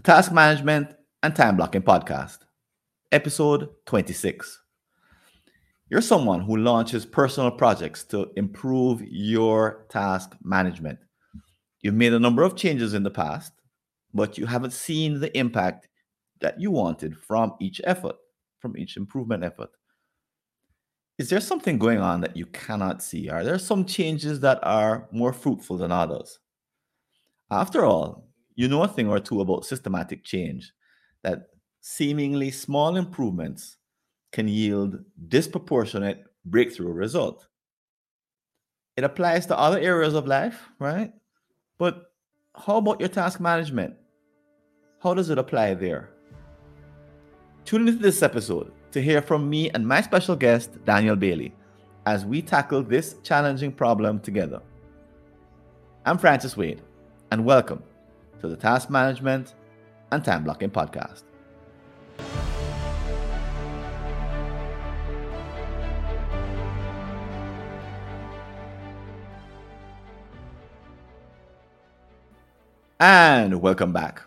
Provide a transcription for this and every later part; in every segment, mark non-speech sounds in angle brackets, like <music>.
the Task Management and Time Blocking Podcast, episode 26. You're someone who launches personal projects to improve your task management. You've made a number of changes in the past, but you haven't seen the impact that you wanted from each effort, from each improvement effort. Is there something going on that you cannot see? Are there some changes that are more fruitful than others? After all, you know a thing or two about systematic change that seemingly small improvements can yield disproportionate breakthrough result. It applies to other areas of life, right? But how about your task management? How does it apply there? Tune into this episode to hear from me and my special guest, Danielle Baily, as we tackle this challenging problem together. I'm Francis Wade, and welcome to the Task Management and Time Blocking Podcast. And welcome back.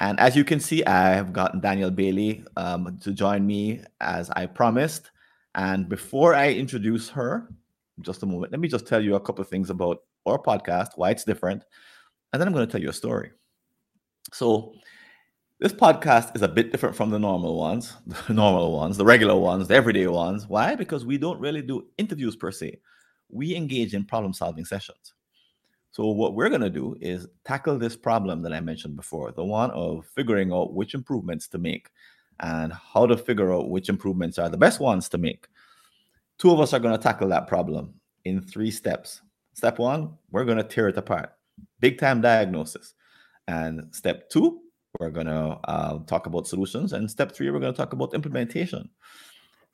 And as you can see, I have gotten Danielle Baily um, to join me as I promised. And before I introduce her, just a moment, let me just tell you a couple of things about our podcast, why it's different, and then I'm going to tell you a story. So, this podcast is a bit different from the normal ones, <laughs> the normal ones, the regular ones, the everyday ones. Why? Because we don't really do interviews per se. We engage in problem solving sessions. So, what we're going to do is tackle this problem that I mentioned before the one of figuring out which improvements to make and how to figure out which improvements are the best ones to make. Two of us are going to tackle that problem in three steps. Step one, we're going to tear it apart big time diagnosis. And step two, we're going to uh, talk about solutions. And step three, we're going to talk about implementation.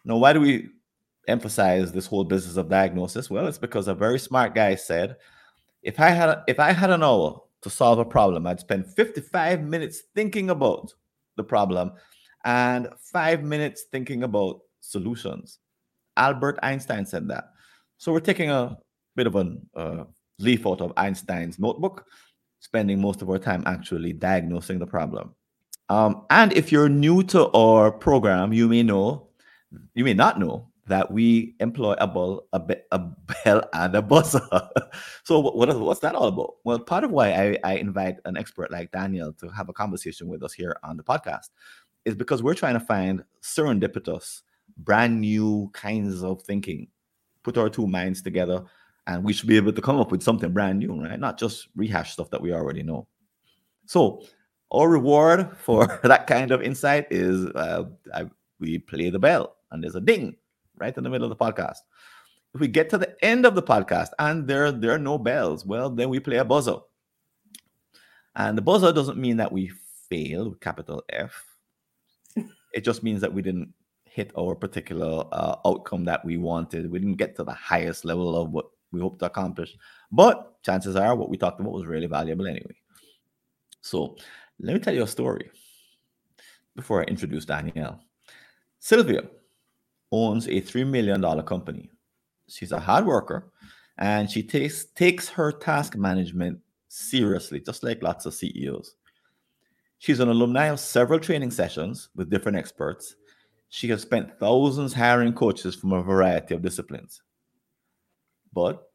Now, why do we emphasize this whole business of diagnosis? Well, it's because a very smart guy said, if I had a, if I had an hour to solve a problem, I'd spend 55 minutes thinking about the problem and five minutes thinking about solutions. Albert Einstein said that. So we're taking a bit of a uh, leaf out of Einstein's notebook, spending most of our time actually diagnosing the problem. Um, and if you're new to our program, you may know, you may not know that we employ a bell, a, be, a bell and a buzzer. <laughs> so what, what's that all about? Well, part of why I, I invite an expert like Danielle to have a conversation with us here on the podcast is because we're trying to find serendipitous, brand new kinds of thinking, put our two minds together and we should be able to come up with something brand new, right? Not just rehash stuff that we already know. So, our reward for <laughs> that kind of insight is uh, I, we play the bell, and there's a ding right in the middle of the podcast. If we get to the end of the podcast and there there are no bells, well, then we play a buzzer. And the buzzer doesn't mean that we failed with capital F. <laughs> It just means that we didn't hit our particular uh, outcome that we wanted. We didn't get to the highest level of what we hope to accomplish. But chances are what we talked about was really valuable anyway. So let me tell you a story before I introduce Danielle. Sylvia owns a $3 million company. She's a hard worker and she takes, takes her task management seriously, just like lots of CEOs. She's an alumni of several training sessions with different experts. She has spent thousands hiring coaches from a variety of disciplines. But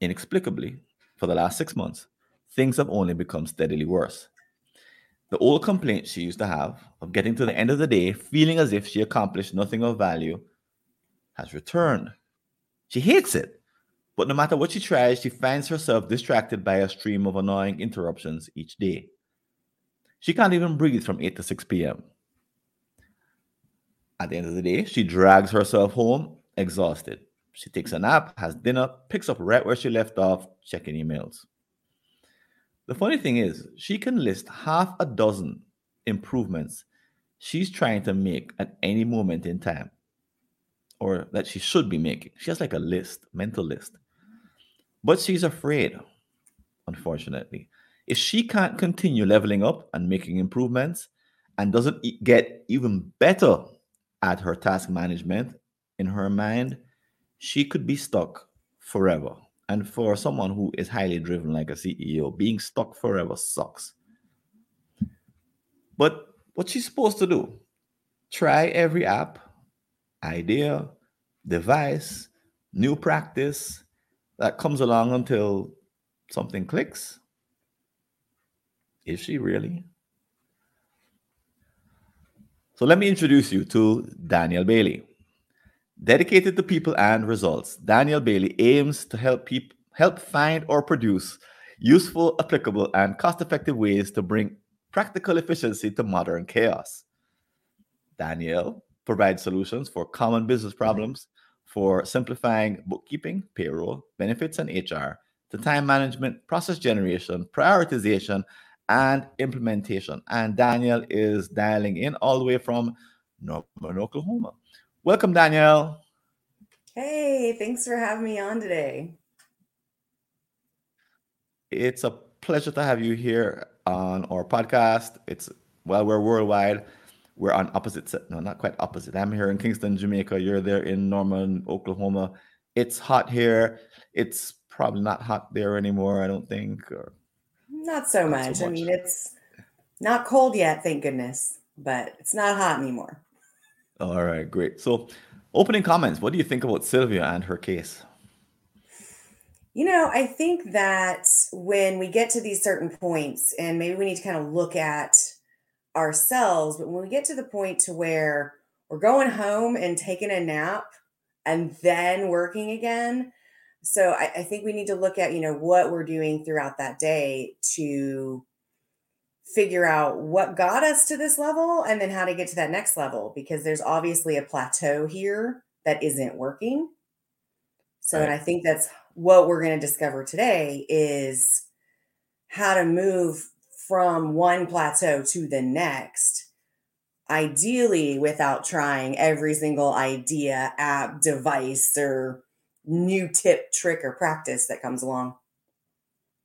inexplicably, for the last six months, things have only become steadily worse. The old complaint she used to have of getting to the end of the day feeling as if she accomplished nothing of value has returned. She hates it, but no matter what she tries, she finds herself distracted by a stream of annoying interruptions each day. She can't even breathe from 8 to 6 p.m. At the end of the day, she drags herself home exhausted. She takes a nap, has dinner, picks up right where she left off, checking emails. The funny thing is, she can list half a dozen improvements she's trying to make at any moment in time, or that she should be making. She has like a list, mental list. But she's afraid, unfortunately. If she can't continue leveling up and making improvements and doesn't get even better at her task management in her mind, she could be stuck forever. And for someone who is highly driven like a CEO, being stuck forever sucks. But what she's supposed to do? Try every app, idea, device, new practice that comes along until something clicks. Is she really? So let me introduce you to Danielle Baily. Dedicated to people and results, Danielle Baily aims to help people help find or produce useful, applicable, and cost-effective ways to bring practical efficiency to modern chaos. Danielle provides solutions for common business problems, for simplifying bookkeeping, payroll, benefits, and HR, to time management, process generation, prioritization, and implementation. And Danielle is dialing in all the way from Norman, Oklahoma. Welcome, Danielle. Hey, thanks for having me on today. It's a pleasure to have you here on our podcast. It's well, we're worldwide. We're on opposite, no, not quite opposite. I'm here in Kingston, Jamaica. You're there in Norman, Oklahoma. It's hot here. It's probably not hot there anymore. I don't think. Or not so, not much. so much. I mean, it's not cold yet, thank goodness, but it's not hot anymore. All right, great. So, opening comments. What do you think about Sylvia and her case? You know, I think that when we get to these certain points, and maybe we need to kind of look at ourselves, but when we get to the point to where we're going home and taking a nap and then working again, so I, I, think we need to look at you know what we're doing throughout that day to figure out what got us to this level and then how to get to that next level because there's obviously a plateau here that isn't working so right. and i think that's what we're going to discover today is how to move from one plateau to the next ideally without trying every single idea app device or new tip, trick, or practice that comes along.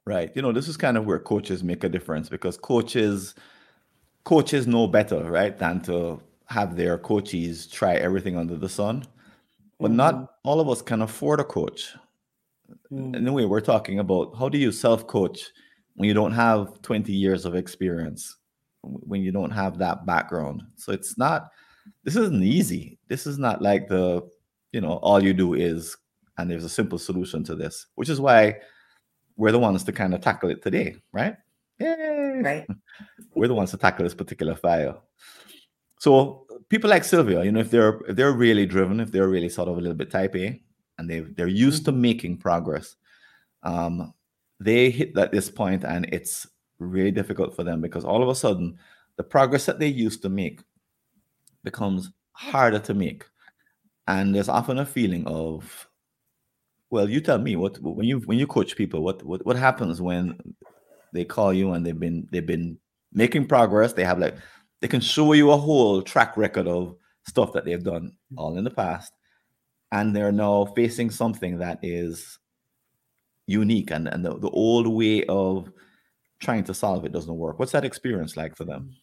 Right. You know, this is kind of where coaches make a difference because coaches coaches know better, right, than to have their coaches try everything under the sun. But mm-hmm. not all of us can afford a coach. Mm-hmm. Anyway, we're talking about how do you self-coach when you don't have 20 years of experience, when you don't have that background. So it's not this isn't easy. This is not like the, you know, all you do is and there's a simple solution to this, which is why we're the ones to kind of tackle it today, right? Yay! Right. <laughs> we're the ones to tackle this particular file. So people like Sylvia, you know, if they're if they're really driven, if they're really sort of a little bit type A, and they they're used to making progress, um, they hit at this point, and it's really difficult for them because all of a sudden, the progress that they used to make becomes harder to make, and there's often a feeling of well, you tell me what when you when you coach people, what what what happens when they call you and they've been they've been making progress. They have like they can show you a whole track record of stuff that they've done mm-hmm. all in the past, and they're now facing something that is unique and and the, the old way of trying to solve it doesn't work. What's that experience like for them?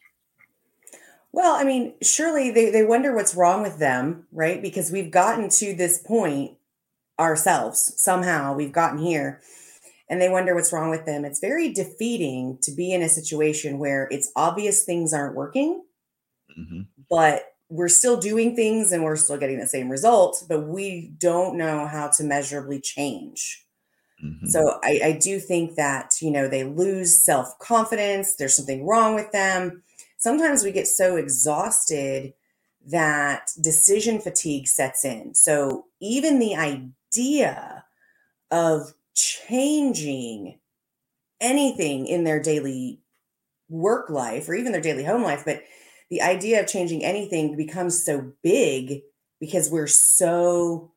Well, I mean, surely they, they wonder what's wrong with them, right? Because we've gotten to this point ourselves somehow we've gotten here and they wonder what's wrong with them it's very defeating to be in a situation where it's obvious things aren't working mm-hmm. but we're still doing things and we're still getting the same results but we don't know how to measurably change mm-hmm. so I, I do think that you know they lose self-confidence there's something wrong with them sometimes we get so exhausted that decision fatigue sets in so even the idea of changing anything in their daily work life or even their daily home life, but the idea of changing anything becomes so big because we're so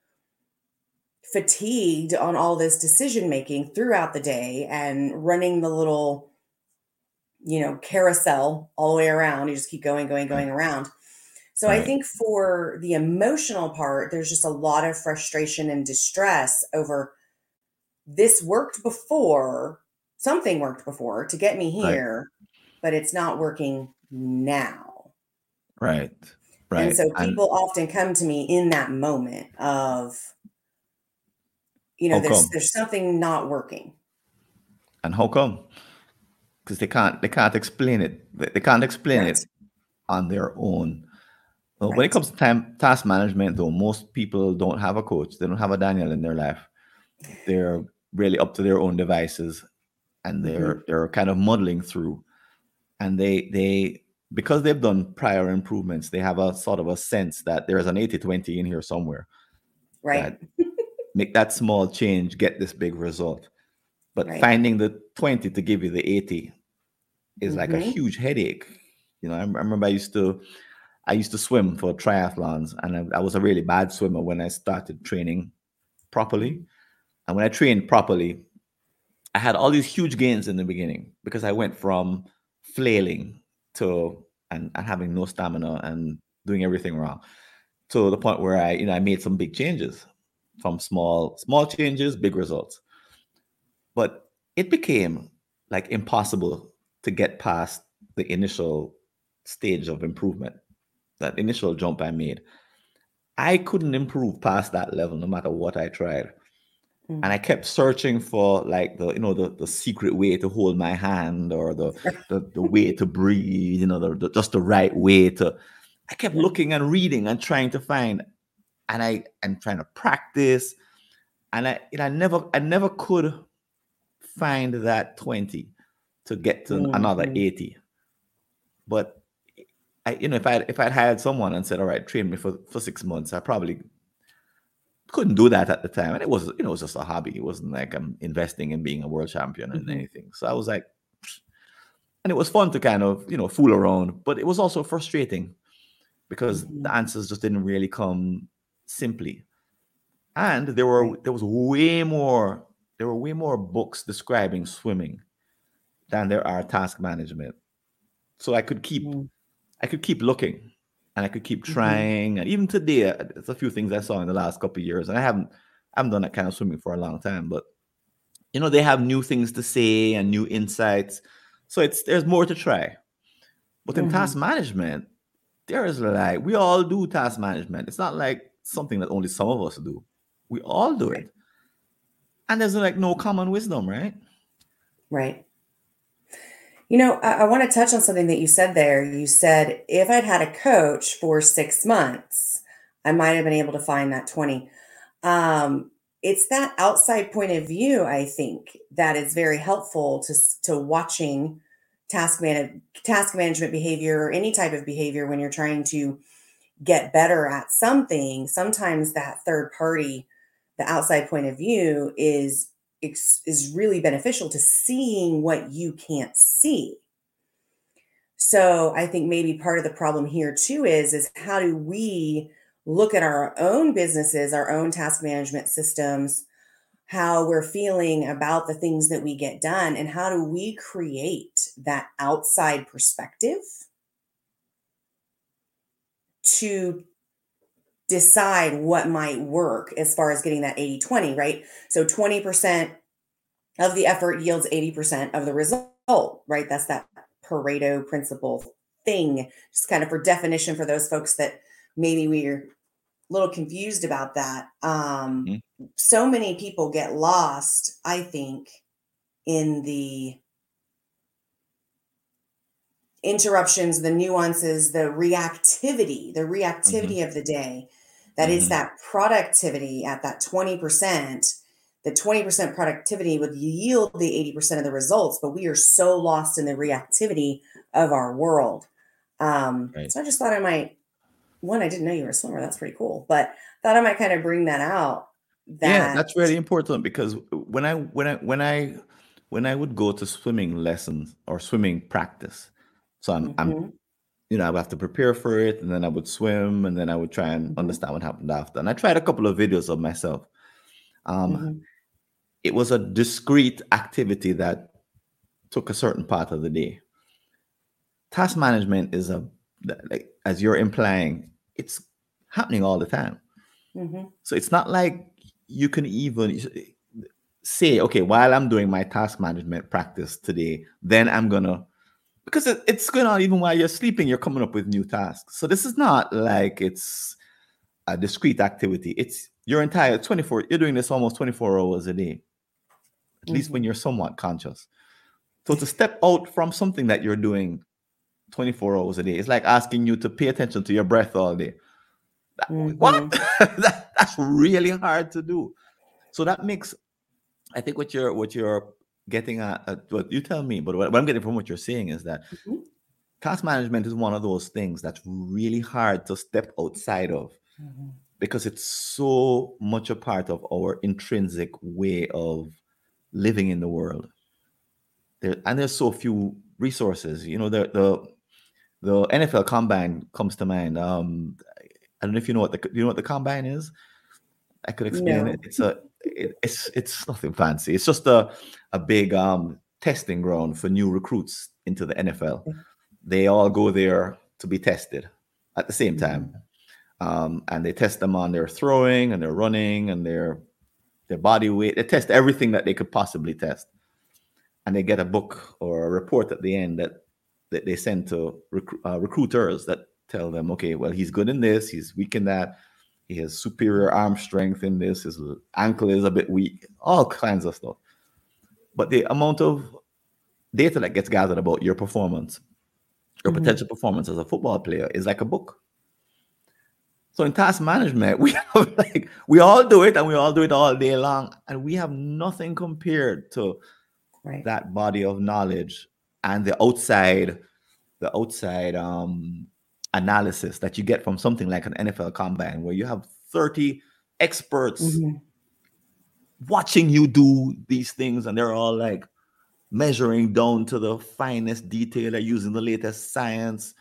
fatigued on all this decision making throughout the day and running the little you know carousel all the way around. You just keep going going hmm. going around so right. I think for the emotional part, there's just a lot of frustration and distress over this worked before, something worked before to get me here, right. but it's not working now. Right. Right. And so people and, often come to me in that moment of, you know, there's there's something not working. And how come? because they can't they can't explain it. They can't explain right. it on their own. Well, right. When it comes to time task management, though, most people don't have a coach. They don't have a Danielle in their life. They're really up to their own devices, and they're mm-hmm. they're kind of muddling through. And they they because they've done prior improvements, they have a sort of a sense that there's an 80-20 in here somewhere. Right. That make that small change get this big result. But right. finding the 20 to give you the 80 is mm-hmm. like a mm-hmm. huge headache. You know, I, I, remember I used to I used to swim for triathlons and I, I was a really bad swimmer when I started training properly. And when I trained properly, I had all these huge gains in the beginning because I went from flailing to and, and having no stamina and doing everything wrong to the point where I, you know, I made some big changes from small, small changes, big results. But it became like impossible to get past the initial stage of improvement, that initial jump I made. I couldn't improve past that level no matter what I tried. Mm. And I kept searching for like the you know the, the secret way to hold my hand or the the, the way to breathe, you know, the, the, just the right way to I kept looking and reading and trying to find and I and trying to practice and I you know, I never I never could find that 20 to get to mm-hmm. another 80. But I, you know, if I if I'd hired someone and said, "All right, train me for for six months," I probably couldn't do that at the time. And it was, you know, it was just a hobby. It wasn't like I'm investing in being a world champion mm-hmm. and anything. So I was like, <sniffs> and it was fun to kind of, you know, fool around, but it was also frustrating because mm-hmm. the answers just didn't really come simply. And there were there was way more there were way more books describing swimming than there are task management. So I could keep mm. I could keep looking and I could keep mm-hmm. trying. Mm-hmm. And even today, uh, there's a few things I saw in the last couple of years, and I haven't I haven't done that kind of swimming for a long time, but you know, they have new things to say and new insights. So it's there's more to try. But in mm-hmm. task management, there is like we all do task management. It's not like something that only some of us do. We all do it. And there's like no common wisdom, right? Right. You know, I, I want to touch on something that you said there. You said if I'd had a coach for six months, I might have been able to find that 20. Um, it's that outside point of view, I think, that is very helpful to, to watching task man task management behavior or any type of behavior when you're trying to get better at something sometimes that third party the outside point of view is is really beneficial to seeing what you can't see. So i think maybe part of the problem here too is is how do we look at our own businesses our own task management systems how we're feeling about the things that we get done and how do we create that outside perspective to decide what might work as far as getting that 80 20 right so 20% of the effort yields 80% of the result right that's that pareto principle thing just kind of for definition for those folks that maybe we're a little confused about that. Um, mm-hmm. So many people get lost, I think, in the interruptions, the nuances, the reactivity, the reactivity mm-hmm. of the day. That mm-hmm. is that productivity at that 20%. The 20% productivity would yield the 80% of the results, but we are so lost in the reactivity of our world. Um, right. So I just thought I might one, I didn't know you were a swimmer. That's pretty cool. But thought I might kind of bring that out. That yeah, that's really important because when I when I when I when I would go to swimming lessons or swimming practice, so I'm, mm-hmm. I'm you know I would have to prepare for it, and then I would swim, and then I would try and mm-hmm. understand what happened after. And I tried a couple of videos of myself. Um, mm-hmm. It was a discrete activity that took a certain part of the day. Task management is a like as you're implying, it's happening all the time. Mm-hmm. So it's not like you can even say, okay, while I'm doing my task management practice today, then I'm gonna because it, it's going on even while you're sleeping, you're coming up with new tasks. So this is not like it's a discrete activity. It's your entire 24, you're doing this almost 24 hours a day, at mm-hmm. least when mm-hmm. you're somewhat conscious. So to step out from something that you're doing 24 hours a day, it's like asking you to pay attention to your breath all day. Mm-hmm. What? <laughs> that, that's really hard to do. So that makes, I think, what you're what you're getting at, uh, what you tell me, but what, what, I'm getting from what you're saying is that mm-hmm. task management is one of those things that's really hard to step outside of mm-hmm. because it's so much a part of our intrinsic way of living in the world. There, and there's so few resources. You know, the the the NFL Combine comes to mind. Um, I don't know if you know what the you know what the Combine is. I could explain no. it. It's a it, it's it's nothing fancy. It's just a a big um testing ground for new recruits into the NFL. They all go there to be tested at the same time. Um, and they test them on their throwing and their running and their their body weight. They test everything that they could possibly test, and they get a book or a report at the end that that they send to rec- uh, recruiters that tell them, okay, well, he's good in this, he's weak in that, he has superior arm strength in this, his ankle is a bit weak, all kinds of stuff. But the amount of data that gets gathered about your performance, your mm-hmm. potential performance as a football player is like a book. So in task management, <laughs> we have like we all do it and we all do it all day long, and we have nothing compared to right. that body of knowledge and the outside, the outside um analysis that you get from something like an NFL combine where you have 30 experts mm-hmm. Watching you do these things and they're all like measuring down to the finest detail they're using the latest science.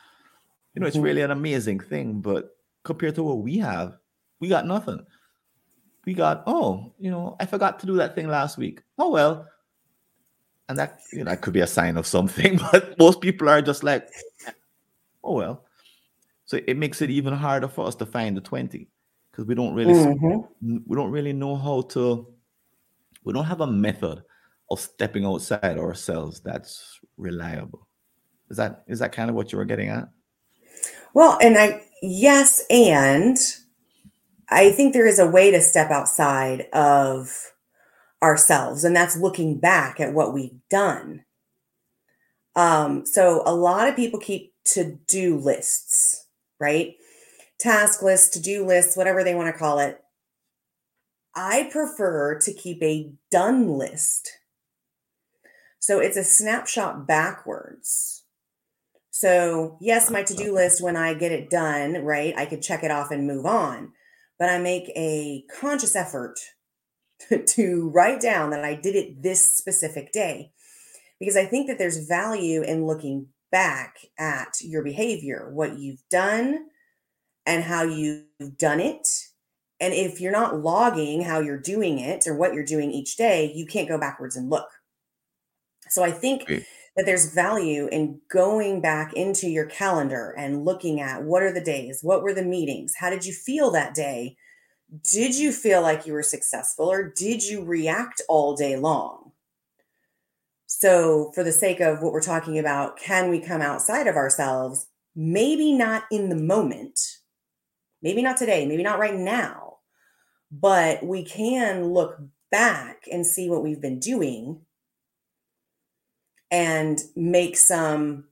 You know it's mm-hmm. really an amazing thing but compared to what we have we got nothing. We got oh you know i forgot to do that thing last week. Oh well. And that you know that could be a sign of something <laughs> but most people are just like oh well. So it makes it even harder for us to find the 20 because we don't really mm-hmm. we don't really know how to we don't have a method of stepping outside ourselves that's reliable. Is that is that kind of what you were getting at? Well, and I yes, and I think there is a way to step outside of ourselves, and that's looking back at what we've done. Um, so a lot of people keep to do lists right? Task lists, to do lists, whatever they want to call it. I prefer to keep a done list. So it's a snapshot backwards. So, yes, my to do list, when I get it done, right, I could check it off and move on. But I make a conscious effort <laughs> to write down that I did it this specific day because I think that there's value in looking back at your behavior, what you've done, and how you've done it. And if you're not logging how you're doing it or what you're doing each day, you can't go backwards and look. So I think that there's value in going back into your calendar and looking at what are the days, what were the meetings, how did you feel that day? Did you feel like you were successful or did you react all day long? So, for the sake of what we're talking about, can we come outside of ourselves? Maybe not in the moment, maybe not today, maybe not right now, but we can look back and see what we've been doing and make some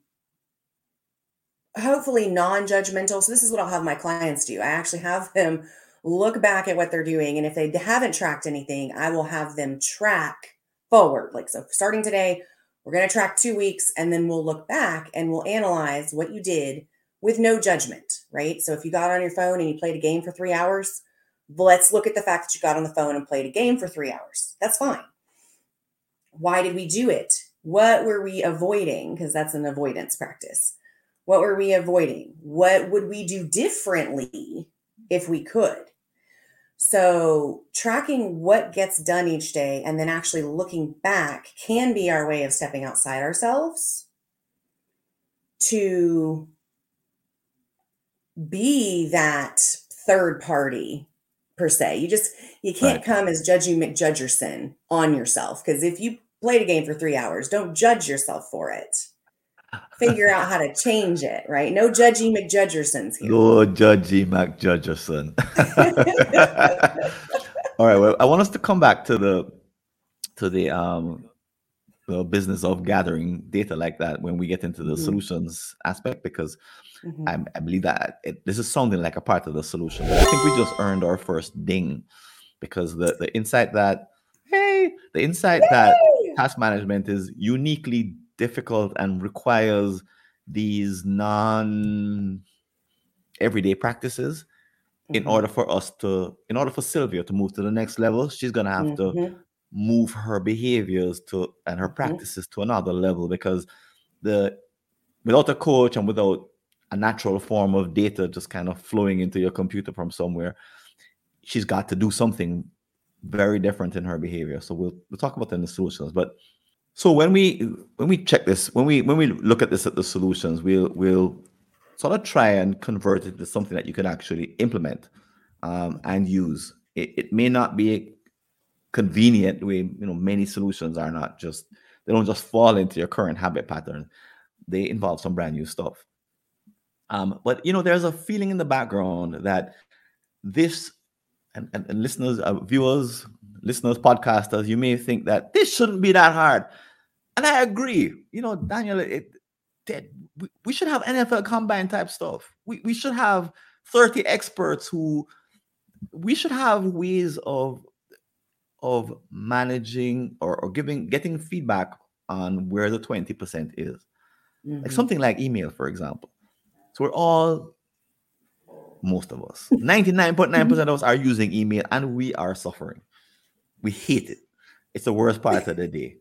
hopefully non judgmental. So, this is what I'll have my clients do. I actually have them look back at what they're doing. And if they haven't tracked anything, I will have them track forward. Like, so starting today, we're going to track two weeks and then we'll look back and we'll analyze what you did with no judgment, right? So if you got on your phone and you played a game for three hours, let's look at the fact that you got on the phone and played a game for three hours. That's fine. Why did we do it? What were we avoiding? Because that's an avoidance practice. What were we avoiding? What would we do differently if we could? So, tracking what gets done each day and then actually looking back can be our way of stepping outside ourselves to be that third party per se. You just you can't right. come as judging McJudgerson on yourself because if you played a game for 3 hours, don't judge yourself for it figure out how to change it, right? No judgy McJudgersons here. No judgy McJudgerson. <laughs> All right. Well, I want us to come back to the to the um the business of gathering data like that when we get into the Mhm. solutions aspect because Mhm. I, I believe that it, this is sounding like a part of the solution. I think we just earned our first ding because the the insight that hey, the insight that task management is uniquely difficult and requires these non everyday practices in Mhm. order for us to in order for Sylvia to move to the next level she's going to have to Mhm. move her behaviors to and her Mhm. practices to another level because the without a coach and without a natural form of data just kind of flowing into your computer from somewhere she's got to do something very different in her behavior. So we'll we'll talk about that in the solutions. But so when we when we check this when we when we look at this at the solutions we'll we'll sort of try and convert it to something that you can actually implement um, and use. It, it may not be convenient. Way you know many solutions are not just they don't just fall into your current habit pattern. They involve some brand new stuff um, but you know there's a feeling in the background that this and, and, and listeners uh, viewers listeners podcasters you may think that this shouldn't be that hard. And i agree. You know danielle it, it we, we should have nfl combine type stuff. We, we should have 30 experts who we should have ways of of managing or, or giving getting feedback on where the 20% is. Like Mhm. something like email for example so we're all most of us 99.9% of us are using email and we are suffering. We hate it. It's the worst part of the day.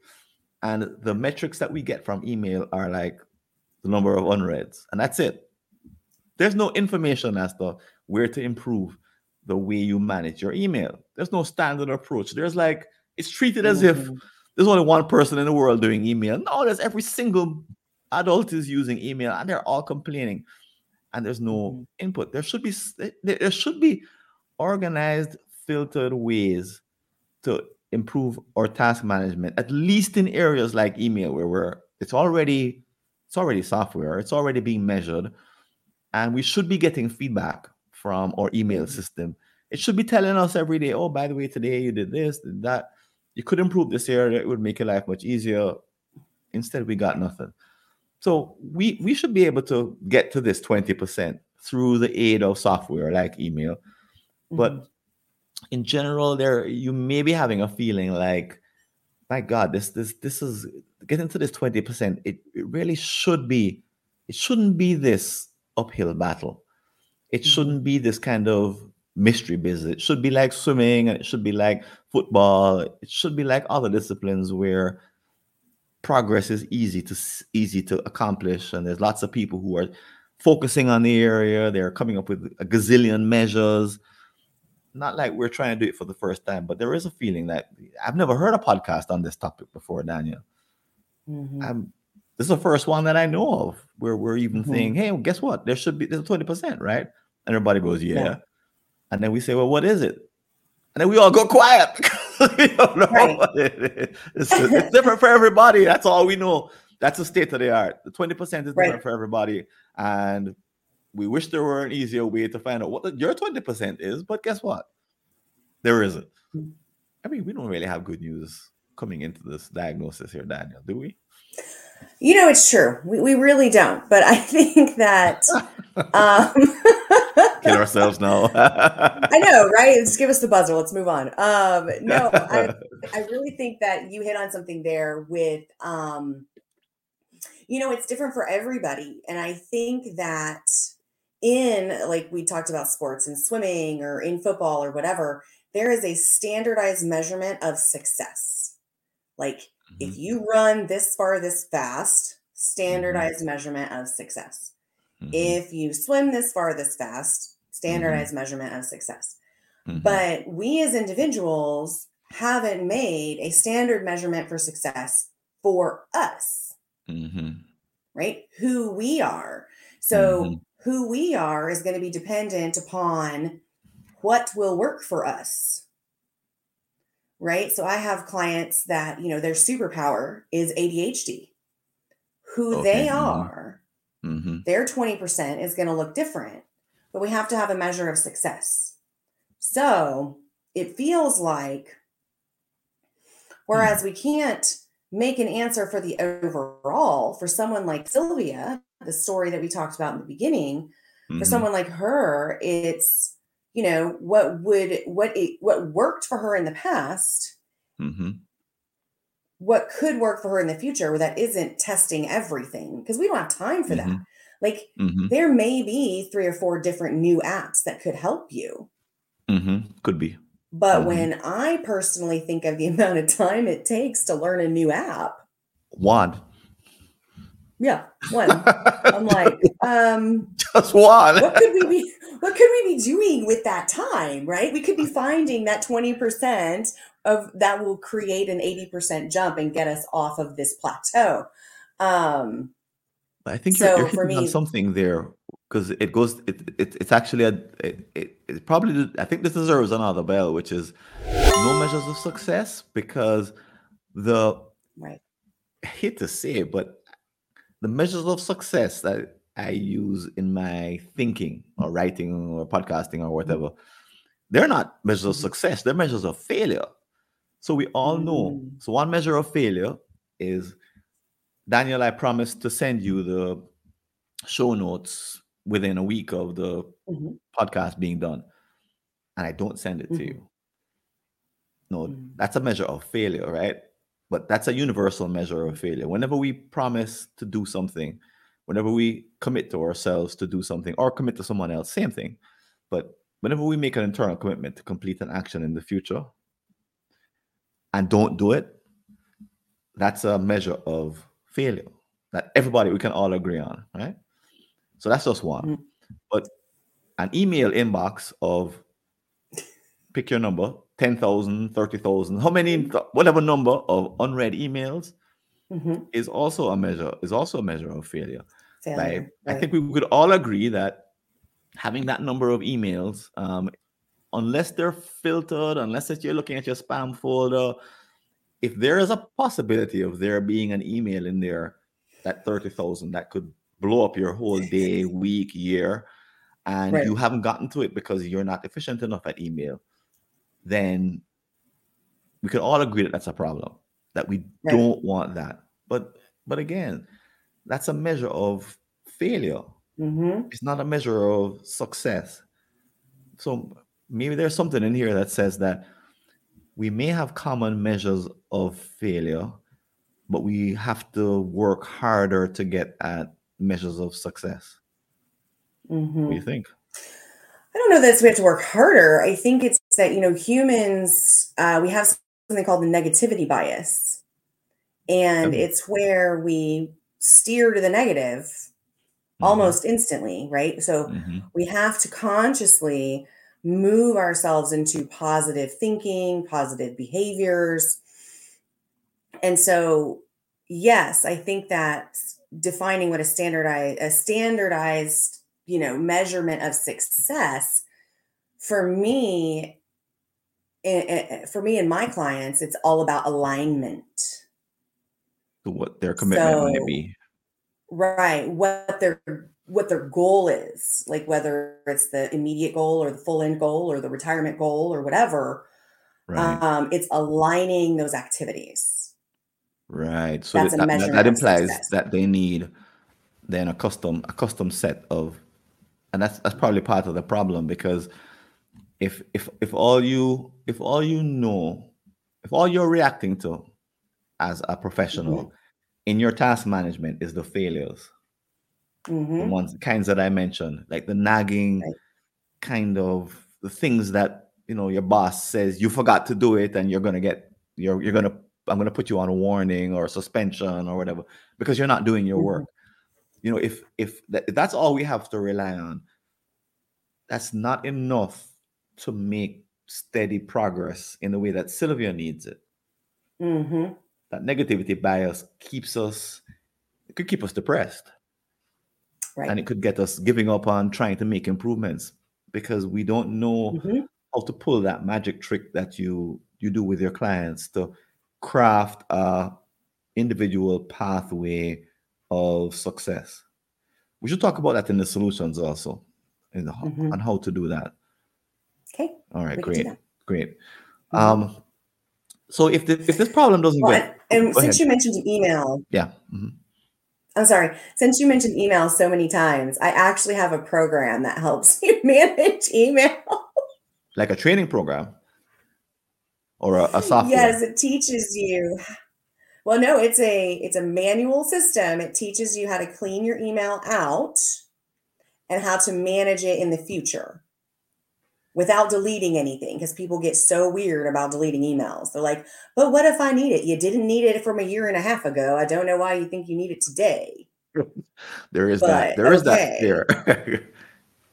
And the metrics that we get from email are like the number of unreads and that's it. There's no information as to where to improve the way you manage your email. There's no standard approach. There's like it's treated as if Mhm. there's only one person in the world doing email. No there's every single adult is using email and they're all complaining and there's no Mhm. input. There should be there there should be organized filtered ways to improve our task management at least in areas like email where we're it's already it's already software it's already being measured and we should be getting feedback from our email Mhm. system. It should be telling us every day oh by the way today you did this did that. You could improve this area it would make your life much easier. Instead we got nothing so we we should be able to get to this 20% through the aid of software like email Mhm. but in general there you may be having a feeling like my god this this this is getting to this 20% it, it really should be it shouldn't be this uphill battle it Mhm. shouldn't be this kind of mystery business it should be like swimming and it should be like football it should be like other disciplines where progress is easy to easy to accomplish and there's lots of people who are focusing on the area they're coming up with a gazillion measures not like we're trying to do it for the first time but there is a feeling that i've never heard a podcast on this topic before danielle Mhm. I'm, this is the first one that i know of where we're even Mhm. saying hey well, guess what there should be there's 20% right and everybody goes yeah. Yeah. and then we say well what is it and then we all go quiet <laughs> we don't know Right. what it is. It's, it's different for everybody. That's all we know. That's the state of the art. The 20% is different Right. for everybody. And we wish there were an easier way to find out what the, your 20% is, but guess what? There isn't. I mean, we don't really have good news coming into this diagnosis here, Danielle, do we? You know, it's true. We, we really don't. But I <laughs> think that <laughs> um, Kill ourselves now. <laughs> I know, right? Just give us the buzzer. Let's move on. Um, no, I, I really think that you hit on something there with, um, you know, it's different for everybody. And I think that in, like we talked about sports and swimming or in football or whatever, there is a standardized measurement of success. Like if Mhm, you run this far, this fast, standardized measurement of success. mhm, If you swim this far, this fast, standardized measurement of success. mhm. But we as individuals haven't made a standard measurement for success for us, Mhm, right? Who we are. So, Mhm. who we are is going to be dependent upon what will work for us, right? So, I have clients that, you know, their superpower is ADHD. Who Okay, they mhm. are, mhm, their 20% is going to look different, but we have to have a measure of success. So it feels like, whereas we can't make an answer for the overall for someone like Sylvia, the story that we talked about in the beginning. Mm-hmm. For someone like her, it's you know what would what it, what worked for her in the past. Mm-hmm. What could work for her in the future that isn't testing everything because we don't have time for mm-hmm. that. Like mm-hmm. there may be three or four different new apps that could help you. Mm-hmm. Could be. But mm-hmm. when I personally think of the <laughs> amount of time it takes to learn a new app, one. Yeah, one. <laughs> I'm like, um, just one. what could we be? What could we be doing with that time? Right? We could be finding that twenty percent of that will create an eighty percent jump and get us off of this plateau. Um, I think you're, so you're hitting me, on something there because it goes it, it it's actually a it, it, it, probably i think this deserves another bell which is no measures of success because the right i hate to say it but the measures of success that i use in my thinking or writing or podcasting or whatever they're not measures of mm-hmm. success they're measures of failure so we all know mm. so one measure of failure is danielle i promised to send you the show notes within a week of the mm-hmm. podcast being done and I don't send it mm-hmm. to you. No, mm-hmm. that's a measure of failure, right? But that's a universal measure of failure. Whenever we promise to do something, whenever we commit to ourselves to do something or commit to someone else, same thing. But whenever we make an internal commitment to complete an action in the future and don't do it, that's a measure of failure that everybody we can all agree on, right? So that's just one. Mm-hmm. But an email inbox of pick your number 10,000, 30,000, how many, whatever number of unread emails mm-hmm. is also a measure, is also a measure of failure. failure right? right? I think we could all agree that having that number of emails, um, unless they're filtered, unless you're looking at your spam folder, if there is a possibility of there being an email in there, that 30,000 that could blow up your whole day, <laughs> week, year, and right. you haven't gotten to it because you're not efficient enough at email, then we could all agree that that's a problem. That we right. don't want that. But but again, that's a measure of failure. Mm-hmm. It's not a measure of success. So maybe there's something in here that says that we may have common measures of failure, but we have to work harder to get at measures of success. Mm-hmm. What do you mm-hmm. think? I don't know that we have to work harder. I think it's that you know humans uh, we have something called the negativity bias, and okay. it's where we steer to the negative mm-hmm. almost instantly, right? So mm-hmm. we have to consciously move ourselves into positive thinking, positive behaviors. And so, yes, I think that defining what a standardized a standardized you know measurement of success for me for me and my clients it's all about alignment what their commitment so, might be right what their what their goal is like whether it's the immediate goal or the full end goal or the retirement goal or whatever right. um, it's aligning those activities Right. So That's that, that, that implies success. that they need then a custom a custom set of and that's that's probably part of the problem because if if if all you if all you know if all you're reacting to as a professional mm-hmm. in your task management is the failures mm-hmm. the ones the kinds that i mentioned like the nagging right. kind of the things that you know your boss says you forgot to do it and you're gonna get you're you're gonna I'm going to put you on a warning or a suspension or whatever because you're not doing your mm-hmm. work. You know, if if that, that's all we have to rely on, that's not enough to make steady progress in the way that Sylvia needs it. Mm-hmm. That negativity bias keeps us, it could keep us depressed. Right. And it could get us giving up on trying to make improvements because we don't know mm-hmm. how to pull that magic trick that you you do with your clients to craft a individual pathway of success. We should talk about that in the solutions also, in the, mm-hmm. on how to do that. Okay. All right. Great. Great. Mm-hmm. Um, so if the, if this problem doesn't well, get and since ahead. you mentioned email, Yeah. mhm. I'm sorry, since you mentioned email so many times, I actually have a program that helps <laughs> you manage email. Like a training program or a, a software. Yes, it teaches you. Well, no, it's a it's a manual system. It teaches you how to clean your email out and how to manage it in the future without deleting anything because people get so weird about deleting emails. They're like, "But what if I need it? You didn't need it from a year and a half ago. I don't know why you think you need it today." <laughs> There is that. But There is that okay. there. <laughs>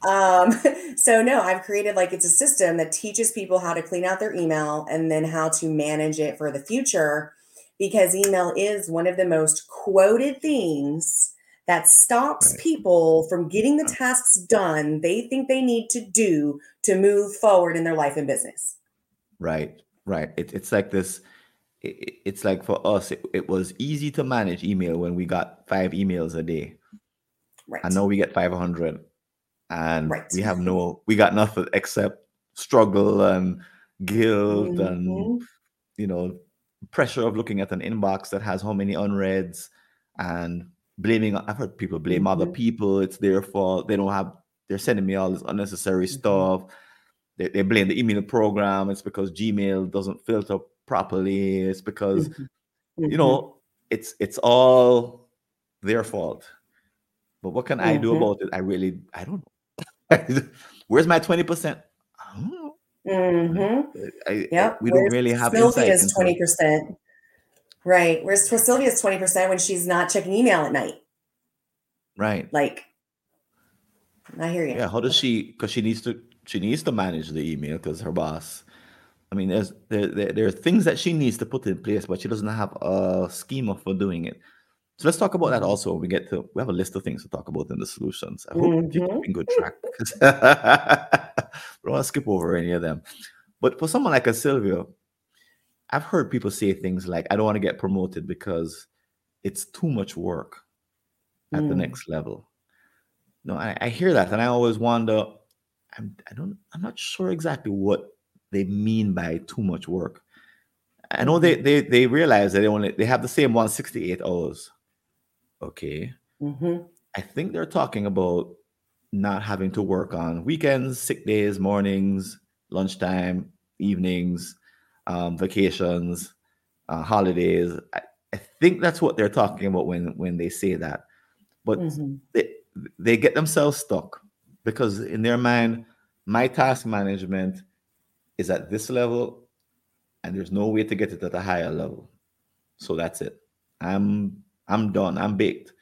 Um, <laughs> so no, I've created like it's a system that teaches people how to clean out their email and then how to manage it for the future because email is one of the most quoted things that stops Right. people from getting the tasks done they think they need to do to move forward in their life and business. Right, right. It, it's like this. It, it- it's like for us, it, it was easy to manage email when we got five emails a day, Right. and now we get five hundred, and Right. we have no, we got nothing except struggle and guilt and Mhm. you know pressure of looking at an inbox that has how many unreads and blaming. I've heard people blame other Mhm. people. It's their fault. They don't have. They're sending me all this unnecessary Mhm. stuff. They, they blame the email program. It's because Gmail doesn't filter properly. It's because Mhm. you know it's it's all their fault. But what can I do Mhm. about it? I really I don't know. <laughs> Where's my twenty percent? I don't know. Mhm. I, I- we don't really have Sylvia's twenty percent? Right. Where's Sylvia's twenty percent when she's not checking email at night? right. Like, I hear you. Yeah, how does she? Because she needs to. She needs to manage the email because her boss. I mean, there's there, there there are things that she needs to put in place, but she doesn't have a schema for doing it. So let's talk about that also. when We get to we have a list of things to talk about in the solutions. I hope you're Mhm. keeping good track because <laughs> we don't want to skip over any of them. But for someone like a Sylvia, I've heard people say things like, "I don't want to get promoted because it's too much work at the Mm. next level." No, I, I hear that, and I always wonder. I'm I don't I'm not sure exactly what they mean by too much work. I know they they they realize that they only they have the same 168 hours. Okay. Mhm. I think they're talking about not having to work on weekends, sick days, mornings, lunchtime, evenings, um, vacations, uh, holidays. I, I think that's what they're talking about when when they say that. But Mhm. they, they get themselves stuck because in their mind, my task management is at this level, and there's no way to get it at a higher level. So that's it. I'm I'm done. I'm baked.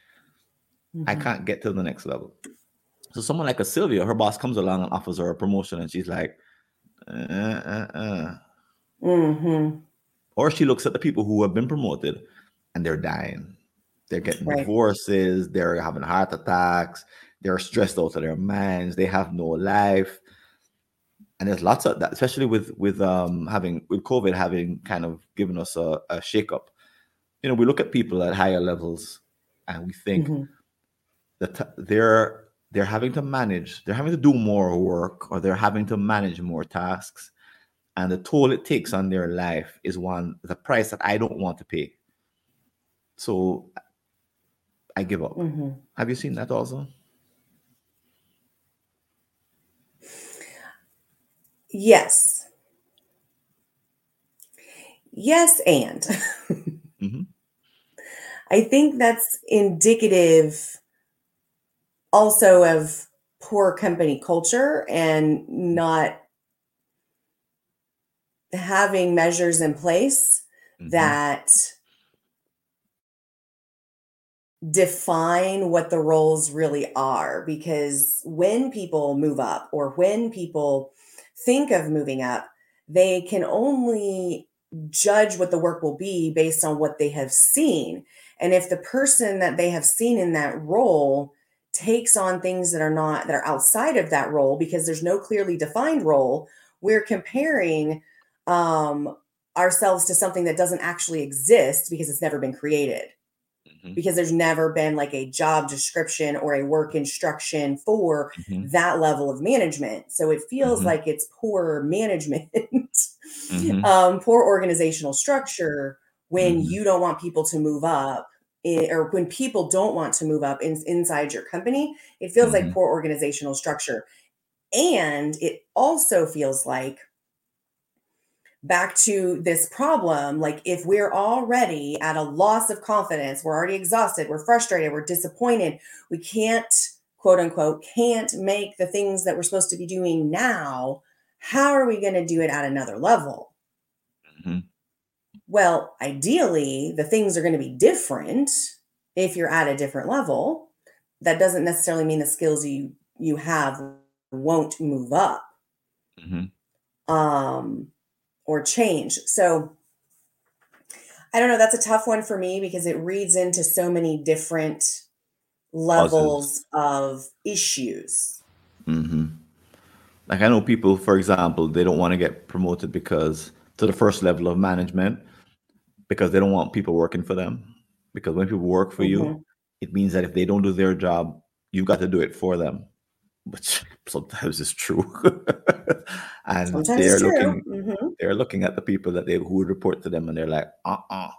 I Mhm. can't get to the next level. So someone like a Sylvia, her boss comes along and offers her a promotion, and she's like, uh, uh, uh. Mhm. or she looks at the people who have been promoted, and they're dying. They're getting Right. divorces. They're having heart attacks. They're stressed out of their minds. They have no life. And there's lots of that, especially with with um having with COVID having kind of given us a, a shakeup. You know, we look at people at higher levels, and we think Mhm. that they're they're having to manage they're having to do more work or they're having to manage more tasks and the toll it takes on their life is one the price that i don't want to pay so i give up Mhm. have you seen that also Yes. Yes, and <laughs> Mhm. I think that's indicative also of poor company culture and not having measures in place Mhm. that define what the roles really are because when people move up or when people think of moving up they can only judge what the work will be based on what they have seen and if the person that they have seen in that role takes on things that are not that are outside of that role because there's no clearly defined role we're comparing um ourselves to something that doesn't actually exist because it's never been created Mhm. because there's never been like a job description or a work instruction for Mhm. that level of management. So it feels Mhm. like it's poor <laughs> management, Mhm. um, poor organizational structure when mm-hmm. you don't want people to move up in, or when people don't want to move up in, inside your company, it feels mm-hmm. like poor organizational structure. And it also feels like back to this problem like if we're already at a loss of confidence we're already exhausted we're frustrated we're disappointed we can't quote unquote can't make the things that we're supposed to be doing now how are we going to do it at another level mm-hmm. well ideally the things are going to be different if you're at a different level that doesn't necessarily mean the skills you you have won't move up mm-hmm. um or change. So I don't know. That's a tough one for me because it reads into so many different levels of issues. Mm-hmm. Like I know people, for example, they don't want to get promoted because to the first level of management because they don't want people working for them. Because when people work for mm-hmm. you, it means that if they don't do their job, you've got to do it for them which <laughs> sometimes is true. <laughs> and sometimes they're looking mm-hmm. they're looking at the people that they who would report to them and they're like, uh-uh,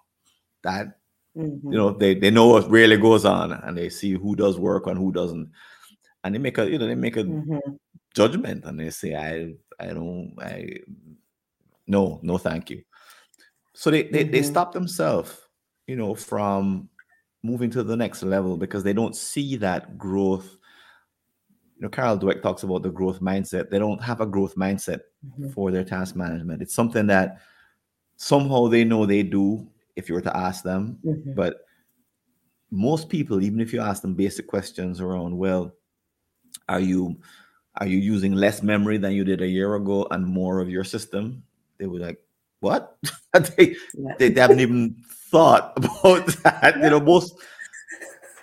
that mm-hmm. you know, they, they know what really goes on and they see who does work and who doesn't. And they make a you know, they make a mm-hmm. judgment and they say, I I don't I no, no thank you. So they they, they mm-hmm. stop themselves, you know, from moving to the next level because they don't see that growth know, Carol Dweck talks about the growth mindset. They don't have a growth mindset mm-hmm. for their task management. It's something that somehow they know they do if you were to ask them. Mm-hmm. But most people, even if you ask them basic questions around, well, are you are you using less memory than you did a year ago and more of your system? They were like, what? <laughs> they, yeah. they, they haven't even thought <laughs> about that. You know, <laughs> most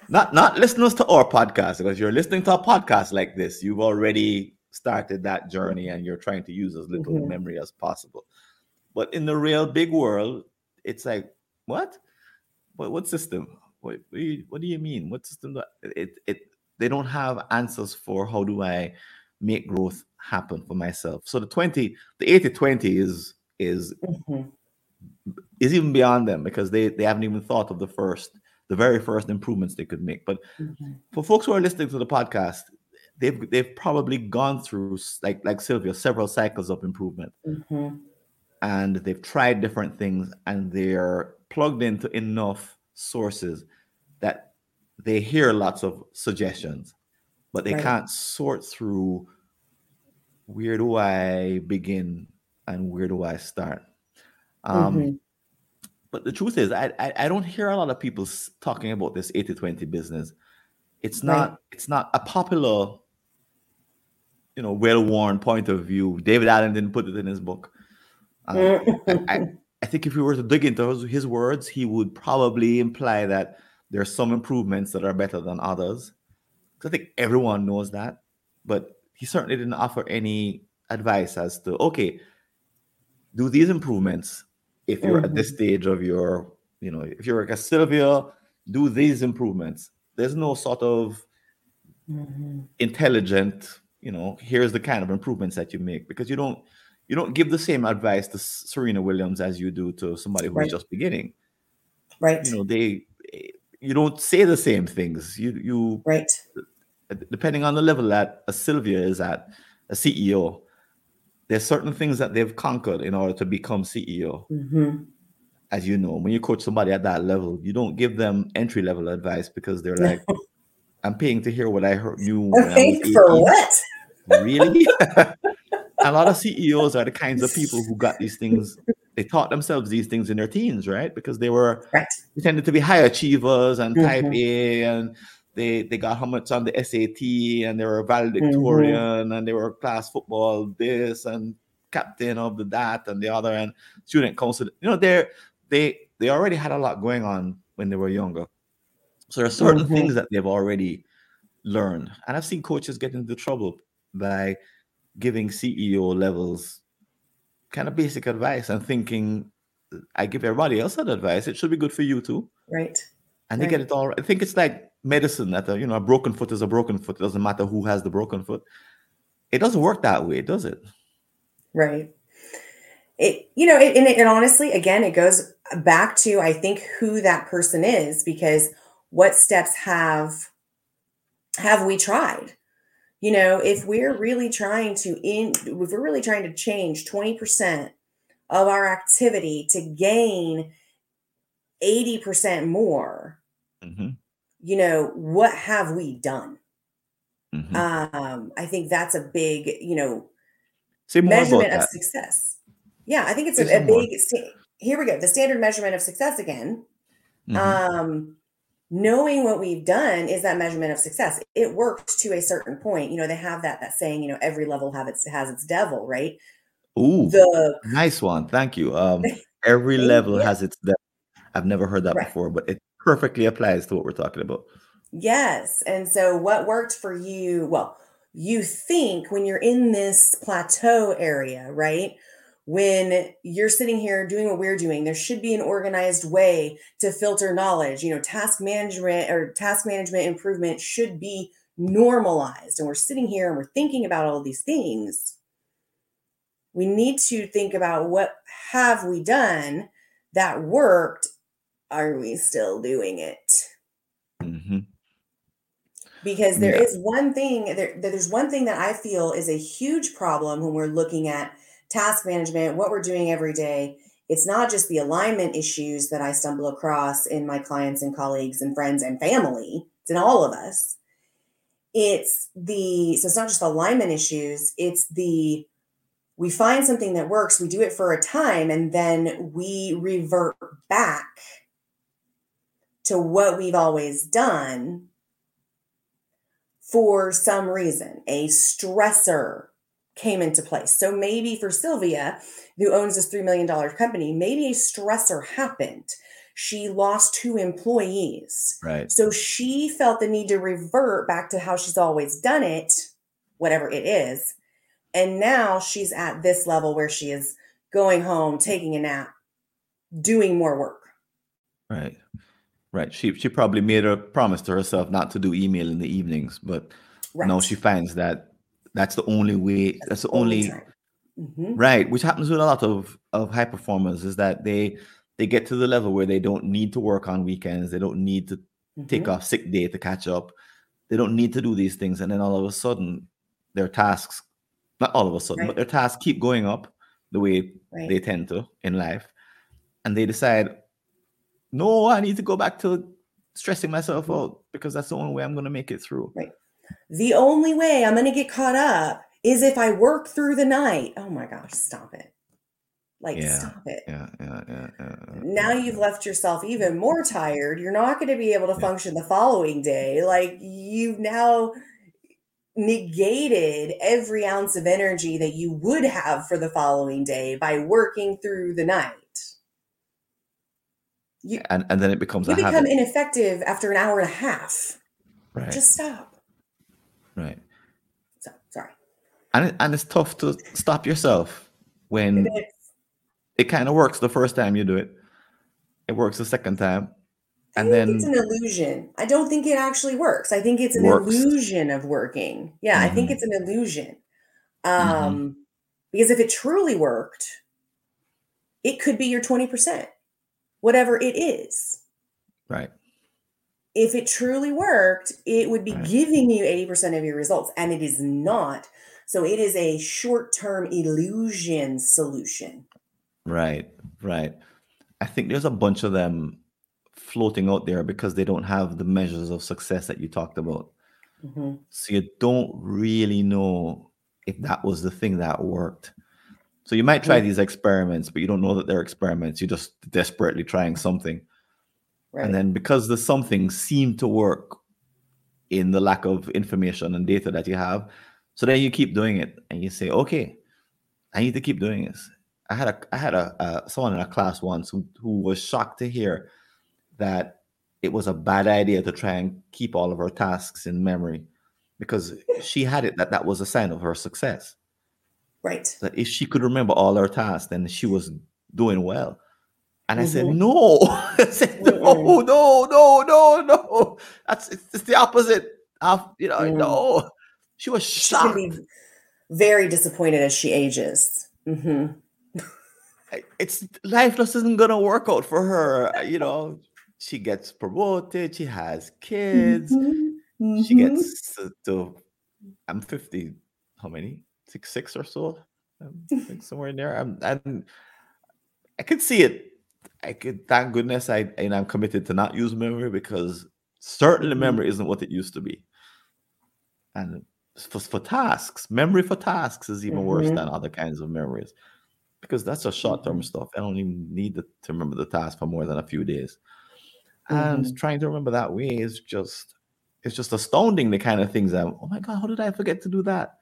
not not listeners to our podcast because you're listening to a podcast like this you've already started that journey and you're trying to use as little mm-hmm. memory as possible. But in the real big world it's like what? What, what system? What, what, do you, what do you mean? What system do I, it, it they don't have answers for how do i make growth happen for myself. So the 20 the 80 20 is is mm-hmm. is even beyond them because they they haven't even thought of the first the very first improvements they could make. But mm-hmm. for folks who are listening to the podcast, they've they've probably gone through like like Sylvia several cycles of improvement, mm-hmm. and they've tried different things, and they're plugged into enough sources that they hear lots of suggestions, but they right. can't sort through where do I begin and where do I start. Um, mm-hmm. But the truth is, I, I, I don't hear a lot of people talking about this 80-20 business. It's not right. it's not a popular, you know, well-worn point of view. David Allen didn't put it in his book. Uh, I, I, I think if we were to dig into his words, he would probably imply that there are some improvements that are better than others. I think everyone knows that, but he certainly didn't offer any advice as to okay, do these improvements if you're mm-hmm. at this mm-hmm. stage of your, you know, if you're like a Sylvia, do these improvements. There's no sort of mm-hmm. intelligent, you know, here's the kind of improvements that you make because you don't you don't give the same advice to Serena Williams as you do to somebody who's right. just beginning. Right. You know, they you don't say the same things. You you right. Depending on the level that a Sylvia is at, a CEO, there's certain things that they've conquered in order to become CEO. Mm-hmm. As you know, when you coach somebody at that level, you don't give them entry level advice because they're like, <laughs> "I'm paying to hear what I heard you." Paying for what? <laughs> Really? <laughs> a lot of CEOs are the kinds of people who got these things. They taught themselves these things in their teens, right? Because they were right. they tended to be high achievers and mm-hmm. type A and they they got how much on the SAT and they were valedictorian mm-hmm. and they were class football this and captain of the that and the other and student council. You know, they they they already had a lot going on when they were younger. So there are certain mm-hmm. things that they've already learned. And I've seen coaches get into trouble by giving CEO levels kind of basic advice and thinking I give everybody else that advice. It should be good for you too. Right. And they get it all. I think it's like medicine that a, you know a broken foot is a broken foot. It doesn't matter who has the broken foot. It doesn't work that way, does it? Right. It you know, it, and, it, and honestly, again, it goes. back to I think who that person is because what steps have have we tried? You know, if we're really trying to in if we're really trying to change 20% of our activity to gain 80% more, hmm you know, what have we done? hmm Um, I think that's a big, you know, Say measurement of success. Yeah, I think it's a, a big here we go. The standard measurement of success again. hmm Um, knowing what we've done is that measurement of success. It works to a certain point. You know, they have that that saying, you know, every level have its has its devil, right? Ooh, The nice one. Thank you. Um, <laughs> every level has its depth. I've never heard that Right. before, but it perfectly applies to what we're talking about. Yes. And so what worked for you? Well, you think when you're in this plateau area, right? When you're sitting here doing what we're doing, there should be an organized way to filter knowledge. You know, task management or task management improvement should be normalized. And we're sitting here and we're thinking about all these things. We need to think about what have we done that worked? Are we still doing it? hmm because there Yeah. is one thing there, there's one thing that i feel is a huge problem when we're looking at task management what we're doing every day it's not just the alignment issues that i stumble across in my clients and colleagues and friends and family it's in all of us it's the so it's not just alignment issues it's the we find something that works we do it for a time and then we revert back to what we've always done for some reason, a stressor came into place. So maybe for Sylvia, who owns this $3 million company, maybe a stressor happened. She lost two employees. Right. So she felt the need to revert back to how she's always done it, whatever it is. And now she's at this level where she is going home, taking a nap, doing more work. Right. Right. She she probably made a promise to herself not to do email in the evenings, but Right. now she finds that that's the only way. That's the Only. Mhm. right. Which happens with a lot of of high performers is that they they get to the level where they don't need to work on weekends. They don't need to take Mhm. off sick day to catch up. They don't need to do these things, and then all of a sudden, their tasks not all of a sudden, but their tasks keep going up the way Right. they tend to in life, and they decide no, I need to go back to stressing myself mm-hmm. out because that's the only way I'm going to make it through. Right. The only way I'm going to get caught up is if I work through the night. Oh my gosh, stop it. Like, Yeah, stop it. yeah, yeah, yeah, yeah, Now you've left yourself even more tired. You're not going to be able to function the following day. Like, you've now negated every ounce of energy that you would have for the following day by working through the night. You, And and then it becomes you become habit, ineffective after an hour and a half. right? Just stop. Right. So, sorry. And it, and it's tough to stop yourself It it kind of works the first time you do it. It works the second time, I and then it's an illusion. I don't think it actually works. I think it's an works. illusion of working. Yeah, I think hmm it's an illusion. hmm Um, because if it truly worked, it could be your 20%, whatever it is. Right. If it truly worked, it would be Right. giving you 80% of your results, and it is not. So it is a short term illusion solution. Right. Right. I think there's a bunch of them floating out there because they don't have the measures of success that you talked about. hmm So you don't really know if that was the thing that worked. So you might try these experiments, but you don't know that they're experiments. You're just desperately trying something. And then because the something seemed to work in the lack of information and data that you have, so then you keep doing it and you say, okay, I need to keep doing this. I had a I had a uh, someone in a class once who, who was shocked to hear that it was a bad idea to try and keep all of her tasks in memory because she had it that that was a sign of her success. Right. That if she could remember all her tasks, then she was doing well. And I said, hmm no. <laughs> I said, no, Mm-mm. no, no, no, no. That's it's, it's the opposite. Of, you know, Mm. no. She was She's going to shocked. be very disappointed as she ages. hmm it's life just isn't gonna work out for her. You know, she gets promoted, she has kids, Mm-hmm. she Mm-hmm. gets to, to I'm 50, how many? Six, six or so. Um, <laughs> somewhere in there. I'm, I'm I could see it. I could thank goodness I and I'm committed to not use memory because certainly Mhm. memory isn't what it used to be. And for, for tasks, memory for tasks is even worse Mhm. than other kinds of memories because that's just short-term Mhm. stuff. I don't even need to to remember the task for more than a few days. And Mhm. trying to remember that way is just it's just astounding the kind of things that oh my god, how did I forget to do that?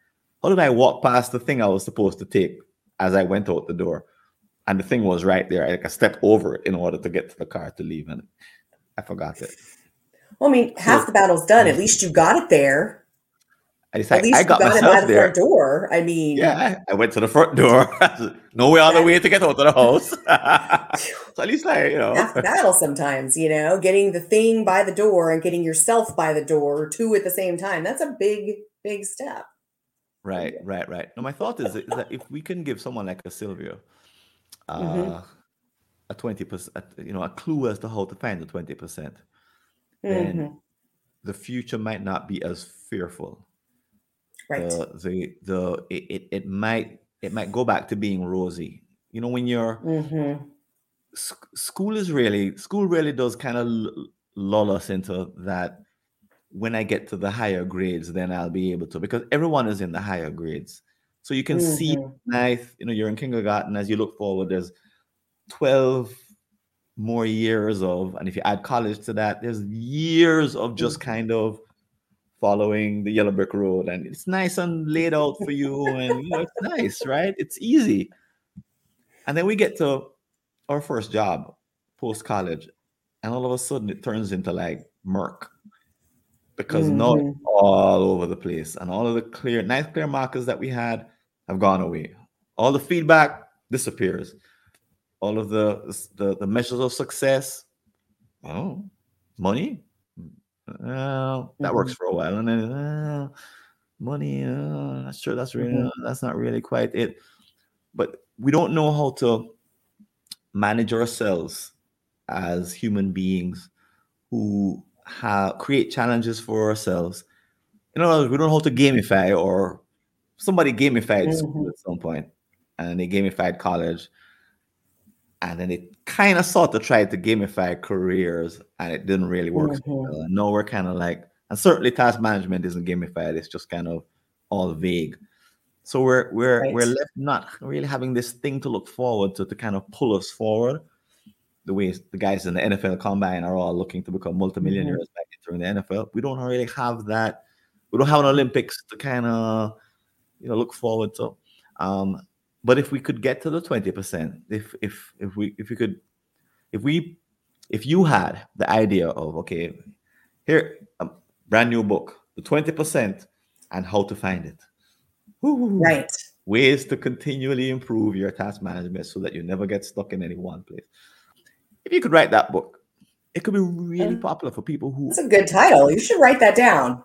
How did I walk past the thing I was supposed to take as I went out the door? And the thing was right there. Like I stepped over it in order to get to the car to leave, and I forgot it. Well, I mean, half So the battle's done. At least you got it there. I At least I got got it by the there. front door. I mean, Yeah, I, I went to the front door. <laughs> no way other way to get out of the house. <laughs> so at least I, you half the know, battle sometimes, you know, getting the thing by the door and getting yourself by the door, two at the same time. That's a big, big step. Right, right, right. Now, my thought is, is that if we can give someone like a Sylvia Mm-hmm. uh, a twenty percent, you know, a clue as to how to find the twenty percent, then Mm-hmm. the future might not be as fearful. Right. The the the it, it, might it might go back to being rosy. You know, when you're Mm-hmm. sc- school is really school really does kind of lull us into that when i get to the higher grades then i'll be able to because everyone is in the higher grades so you can see Mm-hmm. nice you know you're in kindergarten as you look forward there's 12 more years of and if you add college to that there's years of just Mm-hmm. kind of following the yellow brick road and it's nice and laid out for you and you know it's nice right it's easy and then we get to our first job post college, and all of a sudden it turns into like murk because now Mm-hmm. it's all over the place, and all of the clear, nice clear markers that we had have gone away. All the feedback disappears. All of the the, the measures of success, oh, money, well, that works Mm-hmm. for a while, and then uh, money, uh, that's sure that's really uh, that's not really quite it. But we don't know how to manage ourselves as human beings who have create challenges for ourselves. You know, we don't how to gamify or somebody gamified school Mm-hmm. at some point and they gamified college and then they kind of sort of tried to gamify careers and it didn't really work Mm-hmm. now we're kind of like, and certainly task management isn't gamified, it's just kind of all vague. So we're we're we're left not really having this thing to look forward to to kind of pull us forward. The way the guys in the NFL combine are all looking to become Mm-hmm. multimillionaires back entering the NFL. We don't really have that. We don't have an Olympics to kind of you know look forward to. Um, but if we could get to the twenty percent, if if if we if we could if we if you had the idea of okay, here a brand new book, the twenty percent, and how to find it. Woo. Right. Ways to continually improve your task management so that you never get stuck in any one place. If you could write that book, it could be really popular for people who. That's a good title. You should write that down.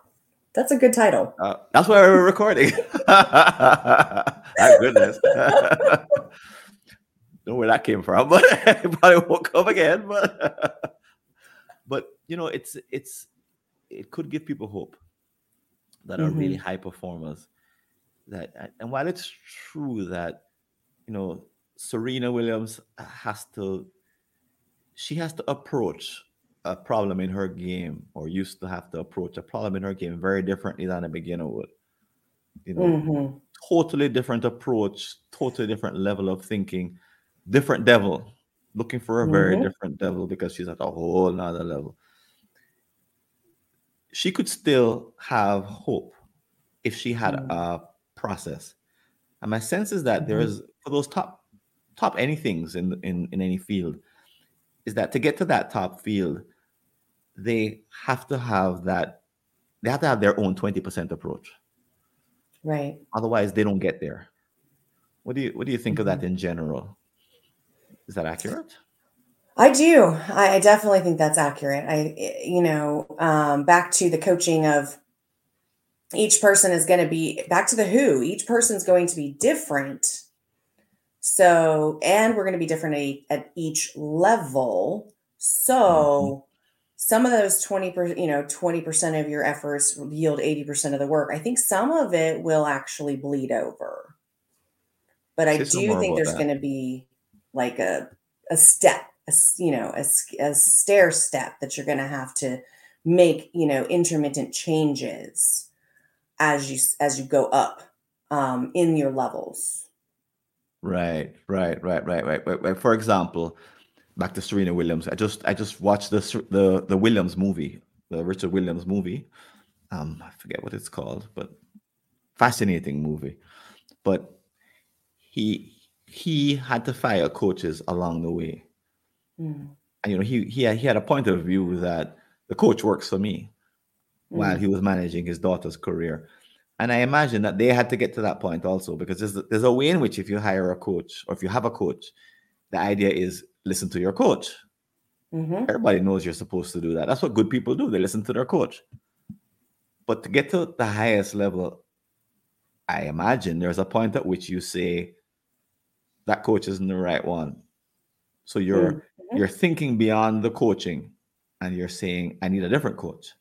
That's a good title. Uh, that's why we're recording. <laughs> Thank goodness. Don't <laughs> know where that came from, <laughs> but it probably won't come again. But but you know, it's it's it could give people hope that are really Mm-hmm. high performers. That and while it's true that you know Serena Williams has to she has to approach a problem in her game or used to have to approach a problem in her game very differently than a beginner would. You know, Mm-hmm. totally different approach, totally different level of thinking, different devil, looking for a very Mm-hmm. different devil because she's at a whole nother level. She could still have hope if she had Mm-hmm. a process. And my sense is that there Mm-hmm. is for those top top anythings in in in any field is that to get to that top field, they have to have that they have to have their own 20% approach. Right. Otherwise, they don't get there. What do you what do you think of Mm-hmm. that in general? Is that accurate? I do. I I definitely think that's accurate. I, you know, um, back to the coaching of each person is going to be back to the who. Each person's going to be different. So, and we're going to be different at, each level. So, mm-hmm. some of those 20%, you know, 20% of your efforts yield 80% of the work. I think some of it will actually bleed over. But I do think there's going to be like a a step, a, you know, a, a stair step that you're going to have to make, you know, intermittent changes as you as you go up um, in your levels. Right, right, right, right, right, right, right. For example, back to Serena Williams. I just I just watched the the the Williams movie, the Richard Williams movie. Um, I forget what it's called, but fascinating movie. But he he had to fire coaches along the way. Mm. And you know, he he had, he had a point of view that the coach works for me mm. while he was managing his daughter's career. And I imagine that they had to get to that point also because there's, there's a way in which if you hire a coach or if you have a coach, the idea is listen to your coach. Mm-hmm. Everybody knows you're supposed to do that. That's what good people do. They listen to their coach. But to get to the highest level, I imagine there's a point at which you say that coach isn't the right one. So you're mm-hmm. you're thinking beyond the coaching and you're saying, I need a different coach.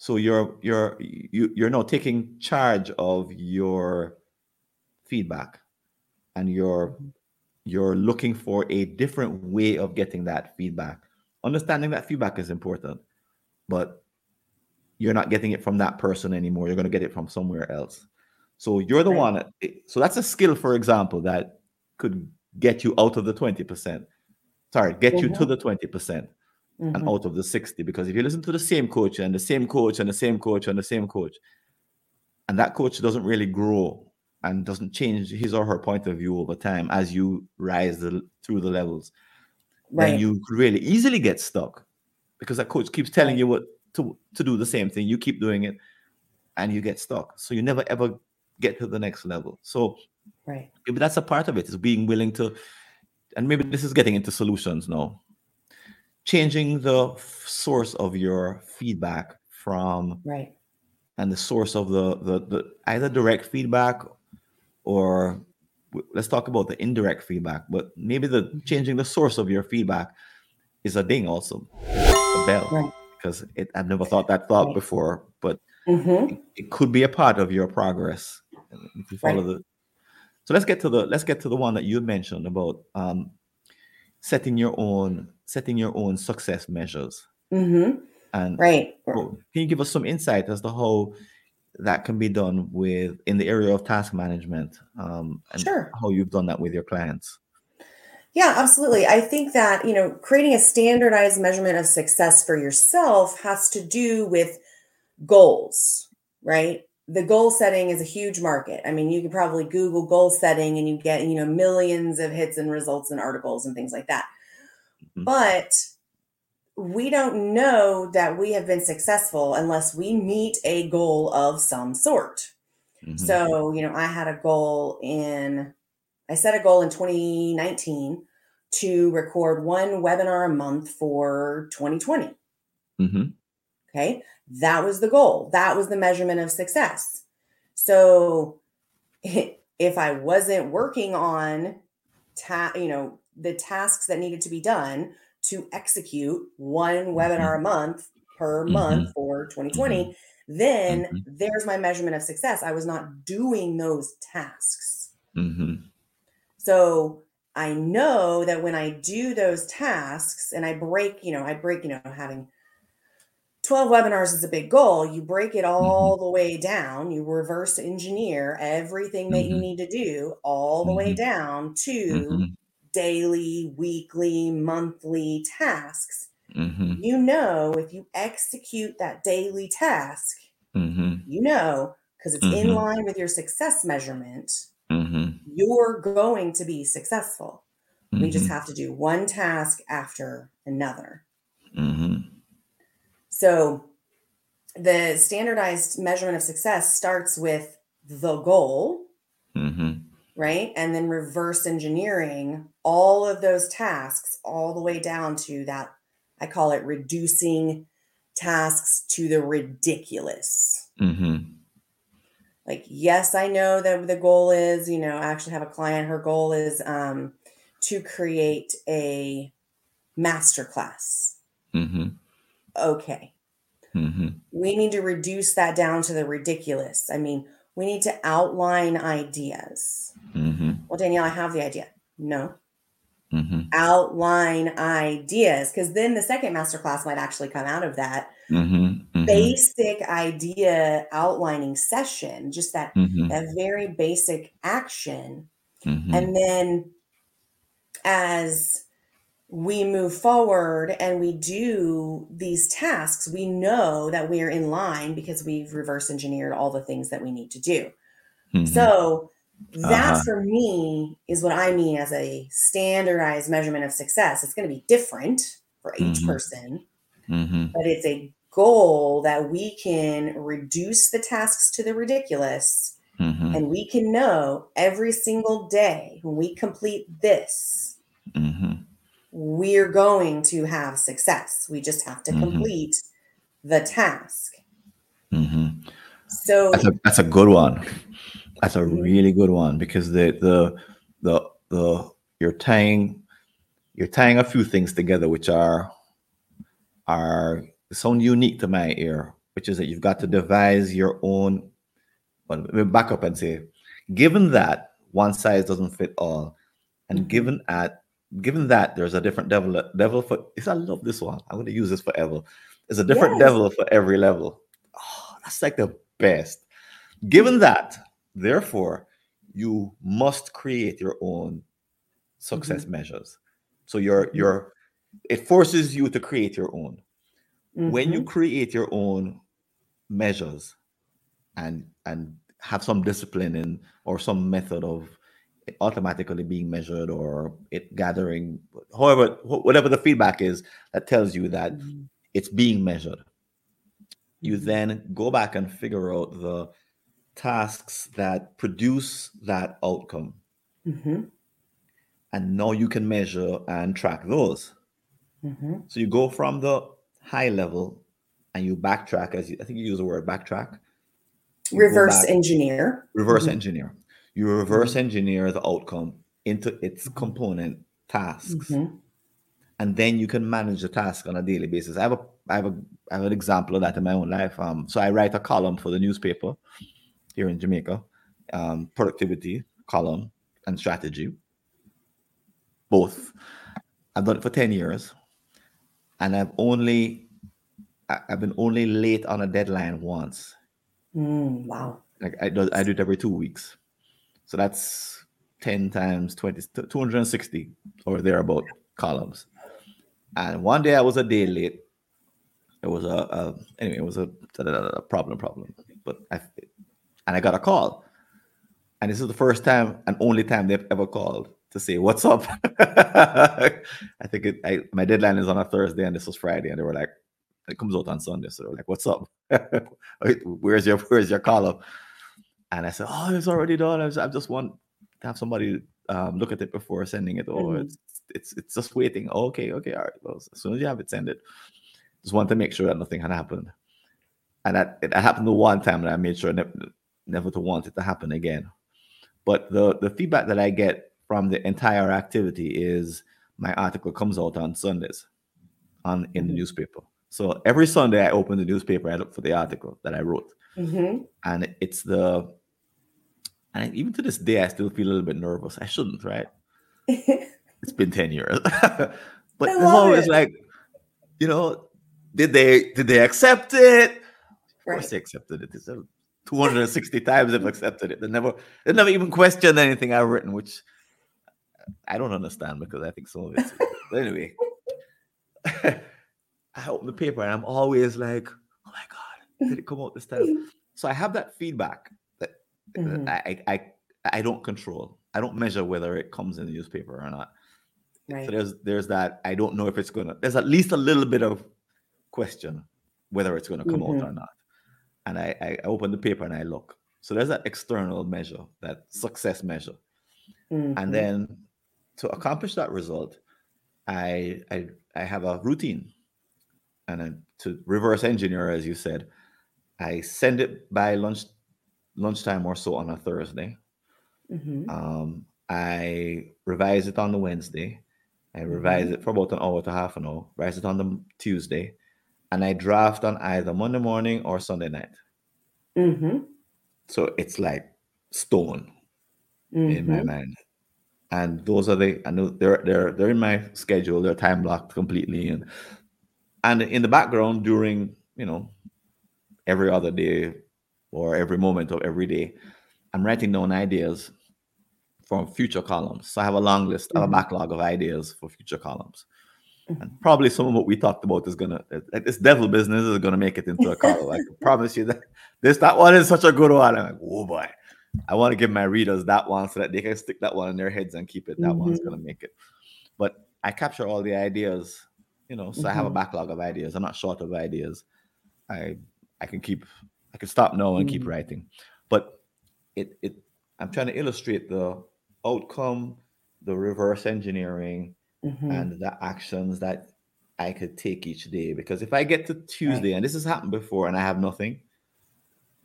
So you're you're you, you're now taking charge of your feedback and you're you're looking for a different way of getting that feedback. Understanding that feedback is important, but you're not getting it from that person anymore. You're going to get it from somewhere else. So you're the one. So that's a skill, for example, that could get you out of the 20%. Sorry, get you to mm-hmm. the 20% mm-hmm. and out of the 60 because if you listen to the same coach and the same coach and the same coach and the same coach and that coach doesn't really grow and doesn't change his or her point of view over time as you rise the, through the levels right. then you really easily get stuck because that coach keeps telling you what to, to do the same thing you keep doing it and you get stuck. So you never ever get to the next level. So right. maybe that's a part of it is being willing to and maybe this is getting into solutions now changing the source of your feedback from right and the source of the the, the either direct feedback or let's talk about the indirect feedback but maybe the mm-hmm. changing the source of your feedback is a ding also a bell right. because it, i've never thought that thought right. before but mm-hmm. it, it, could be a part of your progress if you follow right. the so let's get to the let's get to the one that you mentioned about um, setting your own setting your own success measures. Mm-hmm. And right. Can you give us some insight as to how that can be done with in the area of task management um, and sure. how you've done that with your clients? Yeah, absolutely. I think that, you know, creating a standardized measurement of success for yourself has to do with goals, right? The goal setting is a huge market. I mean, you could probably Google goal setting and you get, you know, millions of hits and results and articles and things like that. Mm-hmm. But we don't know that we have been successful unless we meet a goal of some sort. Mm-hmm. So, you know, I had a goal in, I set a goal in 2019 to record one webinar a month for 2020. Mm-hmm. Okay. That was the goal. That was the measurement of success. So <laughs> if I wasn't working on, ta- you know, the tasks that needed to be done to execute one mm-hmm. webinar a month per mm-hmm. month for 2020 mm-hmm. then mm-hmm. there's my measurement of success i was not doing those tasks mm-hmm. so i know that when i do those tasks and i break you know i break you know having 12 webinars is a big goal. You break it all mm-hmm. the way down. You reverse engineer everything that you need to do all the way down to daily, weekly, monthly tasks, mm-hmm. you know, if you execute that daily task, mm-hmm. you know, because it's mm-hmm. in line with your success measurement, mm-hmm. you're going to be successful. We just mm-hmm. have to do one task after another. Mm-hmm. So, the standardized measurement of success starts with the goal. Mm-hmm right? And then reverse engineering all of those tasks all the way down to that. I call it reducing tasks to the ridiculous. Mm-hmm. Like, yes, I know that the goal is, you know, I actually have a client, her goal is um, to create a master class. Mm-hmm. Okay. Mm-hmm. We need to reduce that down to the ridiculous. I mean, we need to outline ideas. Mm-hmm. Well, Danielle, I have the idea. No, Mm-hmm. outline ideas because then the second masterclass might actually come out of that Mm-hmm. Mm-hmm. basic idea outlining session just that Mm-hmm. that very basic action Mm-hmm. and then as we move forward and we do these tasks we know that we're in line because we've reverse engineered all the things that we need to do Mhm. so that Uh-huh. for me is what I mean as a standardized measurement of success. It's going to be different for each Mhm. person, Mhm. but it's a goal that we can reduce the tasks to the ridiculous Mhm. and we can know every single day when we complete this, Mhm. We're going to have success. We just have to Mhm. complete the task. Mhm. So, That's a that's a good one. That's a Mhm. really good one because the the the the you're tying you're tying a few things together which are are sound unique to my ear, which is that you've got to devise your own. Well, let me back up and say, given that one size doesn't fit all, and Mhm. given at given that there's a different devil devil for. Is I love this one. I'm going to use this forever. There's a different Yes. devil for every level. Oh, that's like the best. Given that, therefore, you must create your own success measures. So your your it forces you to create your own. When you Mhm. create your own measures and and have some discipline in or some method of automatically being measured or it gathering however wh- whatever the feedback is that tells you that Mhm. it's being measured you Mhm. then go back and figure out the tasks that produce that outcome Mhm. and now you can measure and track those Mhm. so you go from the high level and you backtrack as you, i think you use the word backtrack You reverse back- engineer. reverse Mhm. engineer you reverse engineer the outcome into its component tasks. Mhm. and then you can manage the task on a daily basis. I have a i have a i have an example of that in my own life. Um so i write a column for the newspaper here in jamaica um productivity column and strategy. Both. I've done it for 10 years. And i've only i've been only late on a deadline once. Mm, wow. like i do i do it every two weeks so that's 10 times 20 260 or thereabout columns. And one day i was a day late. It was a, a anyway it was a, a problem problem. But i and i got a call. And this is the first time and only time they've ever called to say what's up? <laughs> I think it I, my deadline is on a thursday and this was friday and they were like it comes out on sunday. So they were like what's up? <laughs> Where's your where's your column and i said oh it's already done. I just, I just want to have somebody um, look at it before sending it. Or Mhm. it's it's it's just waiting. Okay okay all right. Well as soon as you have it send it. Just want to make sure that nothing had happened. And that it happened the one time and i made sure never, never to want it to happen again. But the the feedback that i get from the entire activity is my article comes out on sundays on in the Mhm. newspaper. So every sunday i open the newspaper i look for the article that i wrote. Mhm. and it's the and even to this day i still feel a little bit nervous. I shouldn't right? <laughs> It's been 10 years. <laughs> But it's always it. like you know did they did they accept it? Of course Right. they accepted it. It's uh, 260 times they've accepted it. They never they never even questioned anything i've written which i don't understand because i think some of it's but anyway. <laughs> I open the paper and i'm always like oh my god did it come out this time? So i have that feedback Mhm. I, I i i don't control i don't measure whether it comes in the newspaper or not Right. so there's there's that i don't know if it's gonna there's at least a little bit of question whether it's gonna come Mhm. out or not and I, I open the paper and i look so there's that external measure that success measure Mhm. and then to accomplish that result i i, I have a routine and then to reverse engineer as you said i send it by lunch lunchtime or so on a Thursday. Mhm. Um, I revise it on the Wednesday. I revise Mhm. it for about an hour to half an hour. Revise it on the Tuesday, and I draft on either Monday morning or Sunday night. Mhm. So it's like stone in my Mhm. mind. And those are the I know they're they're they're in my schedule. They're time blocked completely, and and in the background during you know every other day or every moment of every day, I'm writing down ideas for future columns. So I have a long list, have a backlog of ideas for future columns. Mhm. And probably some of what we talked about is gonna this devil business is gonna make it into a column. I can <laughs> promise you that this that one is such a good one. I'm like, oh boy. I want to give my readers that one so that they can stick that one in their heads and keep it. That one's Mhm. gonna make it. But I capture all the ideas, you know, so I have a Mhm. backlog of ideas. I'm not short of ideas. I I can keep I could stop now and keep Mhm. writing. But it it I'm trying to illustrate the outcome, the reverse engineering, Mhm. and the actions that I could take each day. Because if I get to Right. Tuesday and this has happened before and I have nothing,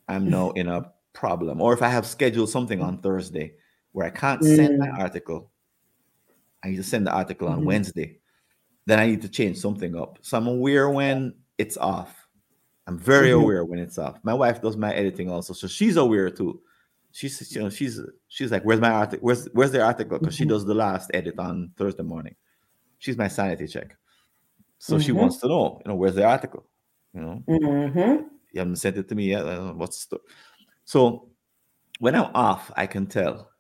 I'm <laughs> now in a problem. Or if I have scheduled something on Thursday where I can't send my Mm. article, I need to send the article on Mhm. Wednesday, then I need to change something up. So I'm aware when it's off. I'm very Mhm. aware when it's off. My wife does my editing also, so she's aware too. She's you know she's she's like, "Where's my article? Where's where's the article?" Because she Mhm. does the last edit on Thursday morning. She's my sanity check. So she Mhm. wants to know, you know, where's the article? You know, Mhm. you haven't sent it to me yet. What's the sto-" so when I'm off, I can tell.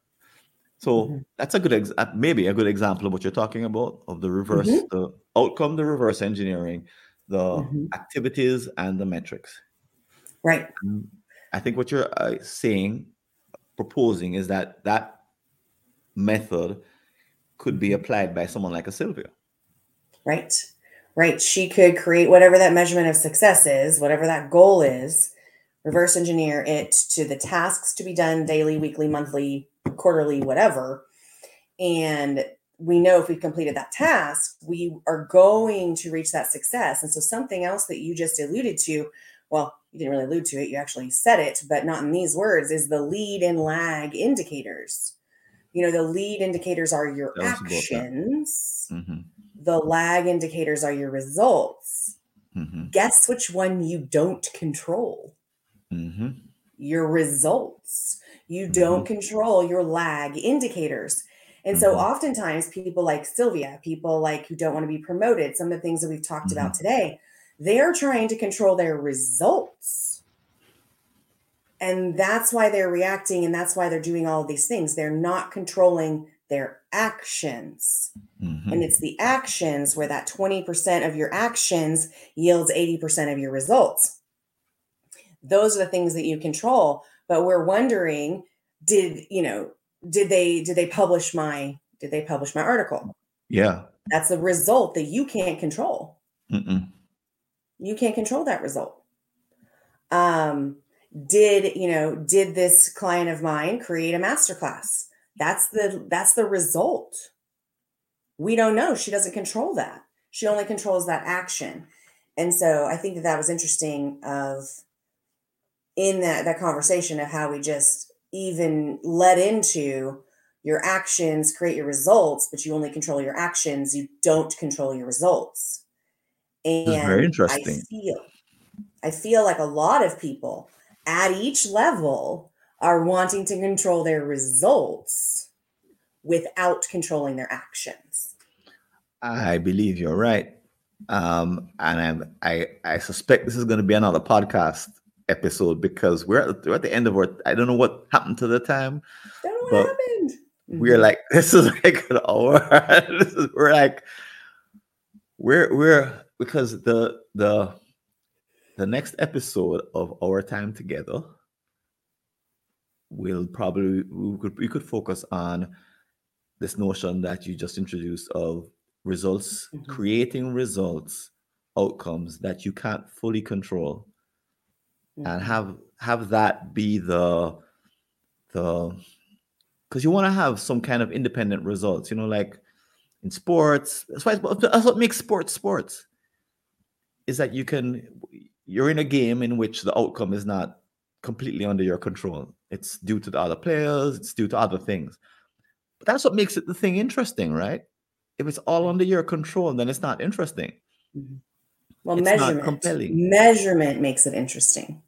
So Mhm. that's a good ex- uh, maybe a good example of what you're talking about of the reverse, Mhm. the outcome, the reverse engineering, the Mhm. activities, and the metrics. Right. Mm, I think what you're uh, saying, proposing, is that that method could be Mhm. applied by someone like a Sylvia. Right. Right. She could create whatever that measurement of success is, whatever that goal is, reverse engineer it to the tasks to be done daily, weekly, monthly, quarterly, whatever. And we know if we've completed that task, we are going to reach that success. And so, something else that you just alluded to, well, you didn't really allude to it, you actually said it, but not in these words, is the lead and lag indicators. You know, the lead indicators are your Tell us about that. actions hmm the lag indicators are your results. hmm Guess which one you don't control? hmm Your results. You don't control your lag indicators. And so Mhm. oftentimes people like Sylvia, people like who don't want to be promoted, some of the things that we've talked about today, they're trying to control their results. And that's why they're reacting and that's why they're doing all of these things. They're not controlling their actions. hmm And it's the actions where that 20% of your actions yields 80% of your results. Those are the things that you control. But we're wondering, did, you know, did they did they publish my did they publish my article? Yeah. That's a result that you can't control. Mm-mm. You can't control that result. Um, did you know, did this client of mine create a masterclass? That's the that's the result. We don't know. She doesn't control that. She only controls that action. And so I think that that was interesting of in that that conversation of how we just even let into your actions create your results, but you only control your actions. You don't control your results. This is very And I interesting. feel I feel like a lot of people at each level are wanting to control their results without controlling their actions. I believe you're right. Um, and I'm, I I suspect this is going to be another podcast episode because we're at, we're at the end of our. I don't know what happened to the time. Don't know what But happened. We're Mhm. like <laughs> this is like an hour. <laughs> this is, we're like we're we're because the the the next episode of our time together will probably we could we could focus on this notion that you just introduced of results Mhm. creating results outcomes that you can't fully control and Mhm. have have that be the the because you want to have some kind of independent results you know like in sports that's why that's what makes sports sports is that you can you're in a game in which the outcome is not completely under your control. It's due to the other players, it's due to other things. But that's what makes it the thing interesting, right? If it's all under your control, then it's not interesting. Mhm. Well, It's not measurement. compelling. Measurement makes it interesting.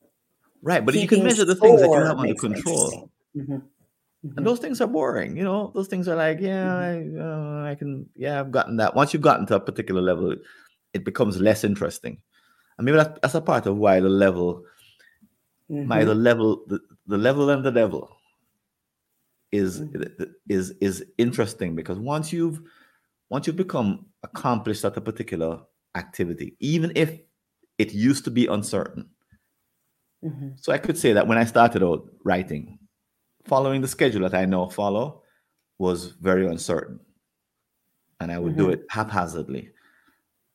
Right. But you can measure the things that you have under control. Mhm. Mhm. And those things are boring, you know. Those things are like, yeah, I, uh, I can, yeah, I've gotten that. Once you've gotten to a particular level, it becomes less interesting. And maybe that's, that's a part of why the level, my Mhm. the level, the, the level and the devil is is is interesting because once you've once you've become accomplished at a particular activity, even if it used to be uncertain. Mhm. So I could say that when I started out writing, following the schedule that I now follow was very uncertain. And I would do Mhm. it haphazardly.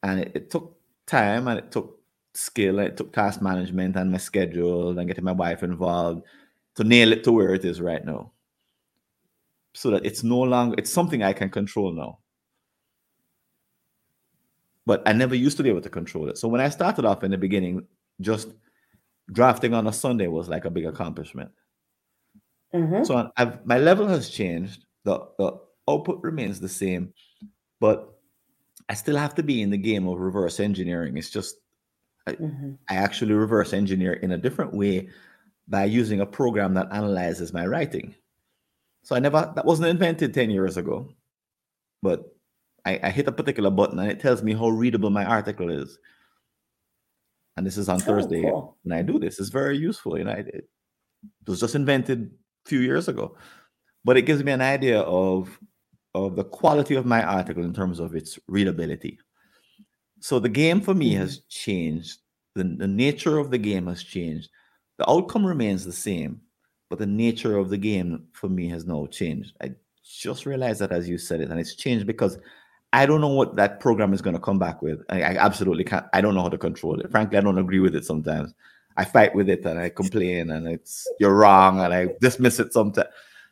And it, it took time and it took skill and it took task management and my schedule and getting my wife involved to nail it to where it is right now. So that it's no longer it's something I can control now. But I never used to be able to control it. So when I started off in the beginning, just drafting on a Sunday was like a big accomplishment. Mhm. So I've, my level has changed. The, the output remains the same, but I still have to be in the game of reverse engineering. It's just Mhm. I actually reverse engineer in a different way by using a program that analyzes my writing. So I never that wasn't invented 10 years ago, but I, I hit a particular button and it tells me how readable my article is. And this is on Oh, Thursday cool. when I do this. It's very useful. You know, it, it was just invented a few years ago, but it gives me an idea of of the quality of my article in terms of its readability. So the game for me has mm-hmm. changed. The, the nature of the game has changed. The outcome remains the same, but the nature of the game for me has now changed. I just realized that as you said it, and it's changed because I don't know what that program is going to come back with. I, I absolutely can't. I don't know how to control it. Frankly, I don't agree with it sometimes. I fight with it and I complain and it's you're wrong and I dismiss it sometimes.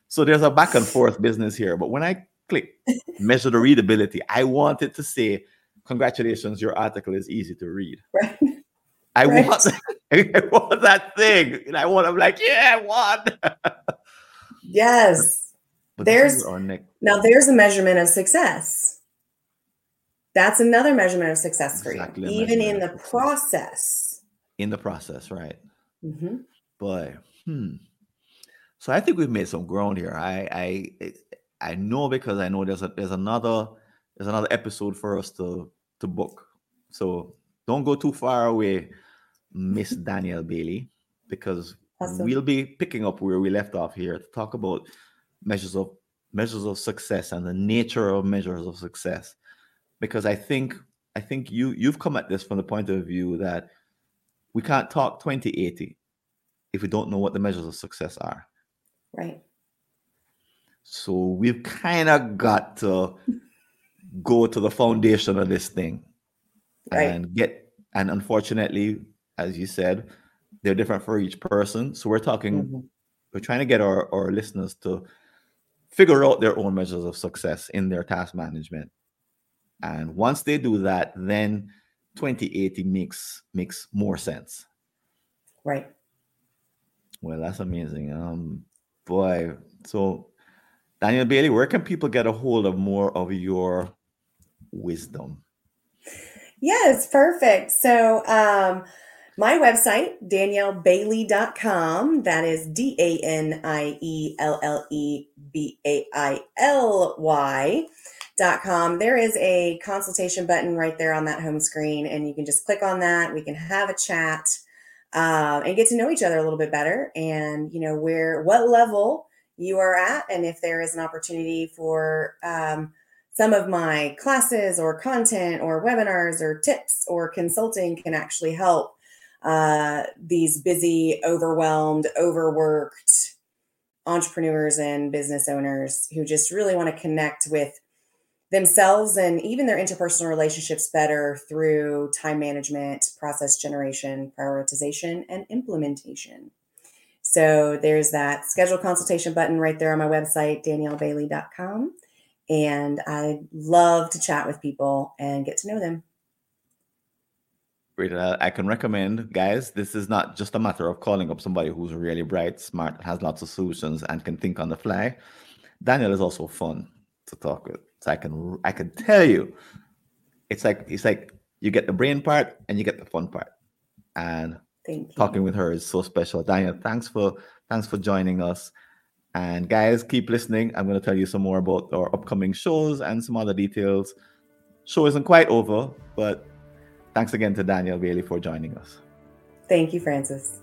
So there's a back and forth business here. But when I click <laughs> measure the readability, I want it to say, Congratulations, your article is easy to read. Right. I Right. want <laughs> I want that thing. And I want I'm like, yeah, I won. Yes. But There's- Now there's a measurement of success. That's another measurement of success for Exactly, a you, even in the process. in the process, right? Mhm. Boy, hmm. So I think we've made some ground here. I I I know because I know there's a there's another there's another episode for us to to book. So don't go too far away, Miss <laughs> Danielle Baily, because Awesome. we'll be picking up where we left off here to talk about measures of measures of success and the nature of measures of success. Because I think I think you you've come at this from the point of view that we can't talk 2080 if we don't know what the measures of success are. Right. So we've kind of got to go to the foundation of this thing Right. and get and unfortunately, as you said, they're different for each person. So we're talking, Mhm. we're trying to get our, our listeners to figure out their own measures of success in their task management. And once they do that, then 2080 makes makes more sense. Right. Well, that's amazing. Um, boy. So, Danielle Baily, where can people get a hold of more of your wisdom? Yes, perfect. So, um, my website, daniellebaily.com, that is D A N I E L L E B A I L Y com. There is a consultation button right there on that home screen, and you can just click on that. We can have a chat um, and get to know each other a little bit better, and you know where what level you are at, and if there is an opportunity for um, some of my classes or content or webinars or tips or consulting can actually help uh, these busy, overwhelmed, overworked entrepreneurs and business owners who just really want to connect with themselves and even their interpersonal relationships better through time management, process generation, prioritization, and implementation. So there's that schedule consultation button right there on my website, daniellebaily.com. And I love to chat with people and get to know them. Great. Uh, I can recommend, guys, this is not just a matter of calling up somebody who's really bright, smart, has lots of solutions, and can think on the fly. Danielle is also fun to talk with. So I can I can tell you, it's like it's like you get the brain part and you get the fun part. And talking with her is so special. Danielle, thanks for thanks for joining us. And guys, keep listening. I'm going to tell you some more about our upcoming shows and some other details. Show isn't quite over, but thanks again to Danielle Baily for joining us. Thank you, Francis.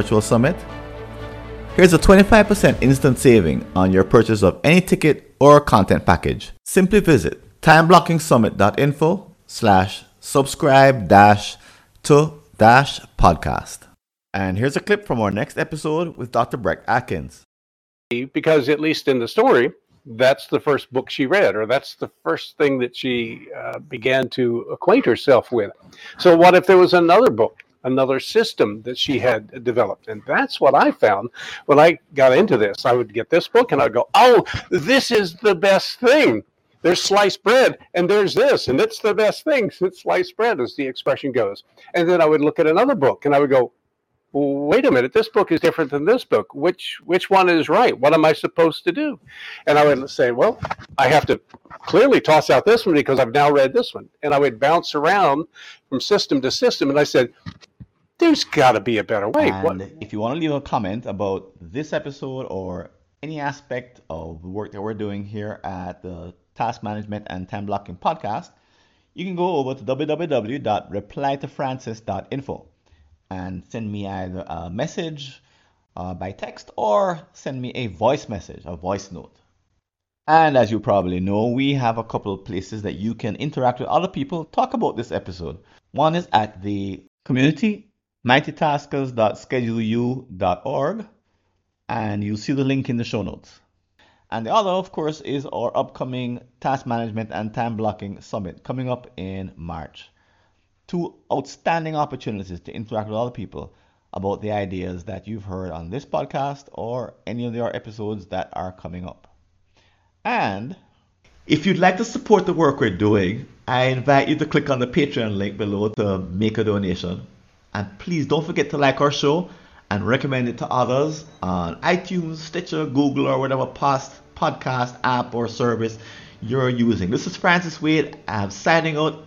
Virtual Summit. Here's a 25% instant saving on your purchase of any ticket or content package. Simply visit timeblocking.summit.info slash subscribe dash to dash podcast. And here's a clip from our next episode with Dr. Brecht Atkins. Because at least in the story, that's the first book she read, or that's the first thing that she uh, began to acquaint herself with. So, what if there was another book another system that she had developed. And that's what I found when I got into this. I would get this book and I'd go, oh, this is the best thing. There's sliced bread and there's this, and it's the best thing since sliced bread, as the expression goes. And then I would look at another book and I would go, wait a minute, this book is different than this book. Which which one is right? What am I supposed to do? And I would say, well, I have to clearly toss out this one because I've now read this one. And I would bounce around from system to system. And I said, there's got to be a better way. And what? if you want to leave a comment about this episode or any aspect of the work that we're doing here at the Task Management and Time Blocking podcast, you can go over to www.replytofrancis.info and send me either a message uh, by text or send me a voice message, a voice note. And as you probably know, we have a couple of places that you can interact with other people, talk about this episode. One is at the community mightytaskers.scheduleu.org, and you'll see the link in the show notes. And the other, of course, is our upcoming Task Management and Time Blocking Summit coming up in March. Two outstanding opportunities to interact with other people about the ideas that you've heard on this podcast or any of our episodes that are coming up. And if you'd like to support the work we're doing, I invite you to click on the Patreon link below to make a donation. And please don't forget to like our show and recommend it to others on iTunes, Stitcher, Google, or whatever past podcast app or service you're using. This is Francis Wade. I'm signing out.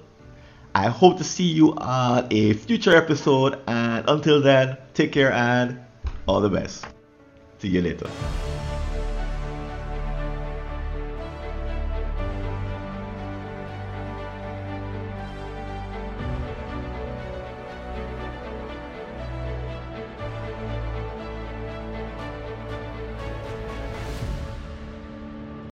I hope to see you on a future episode. And until then, take care and all the best. See you later.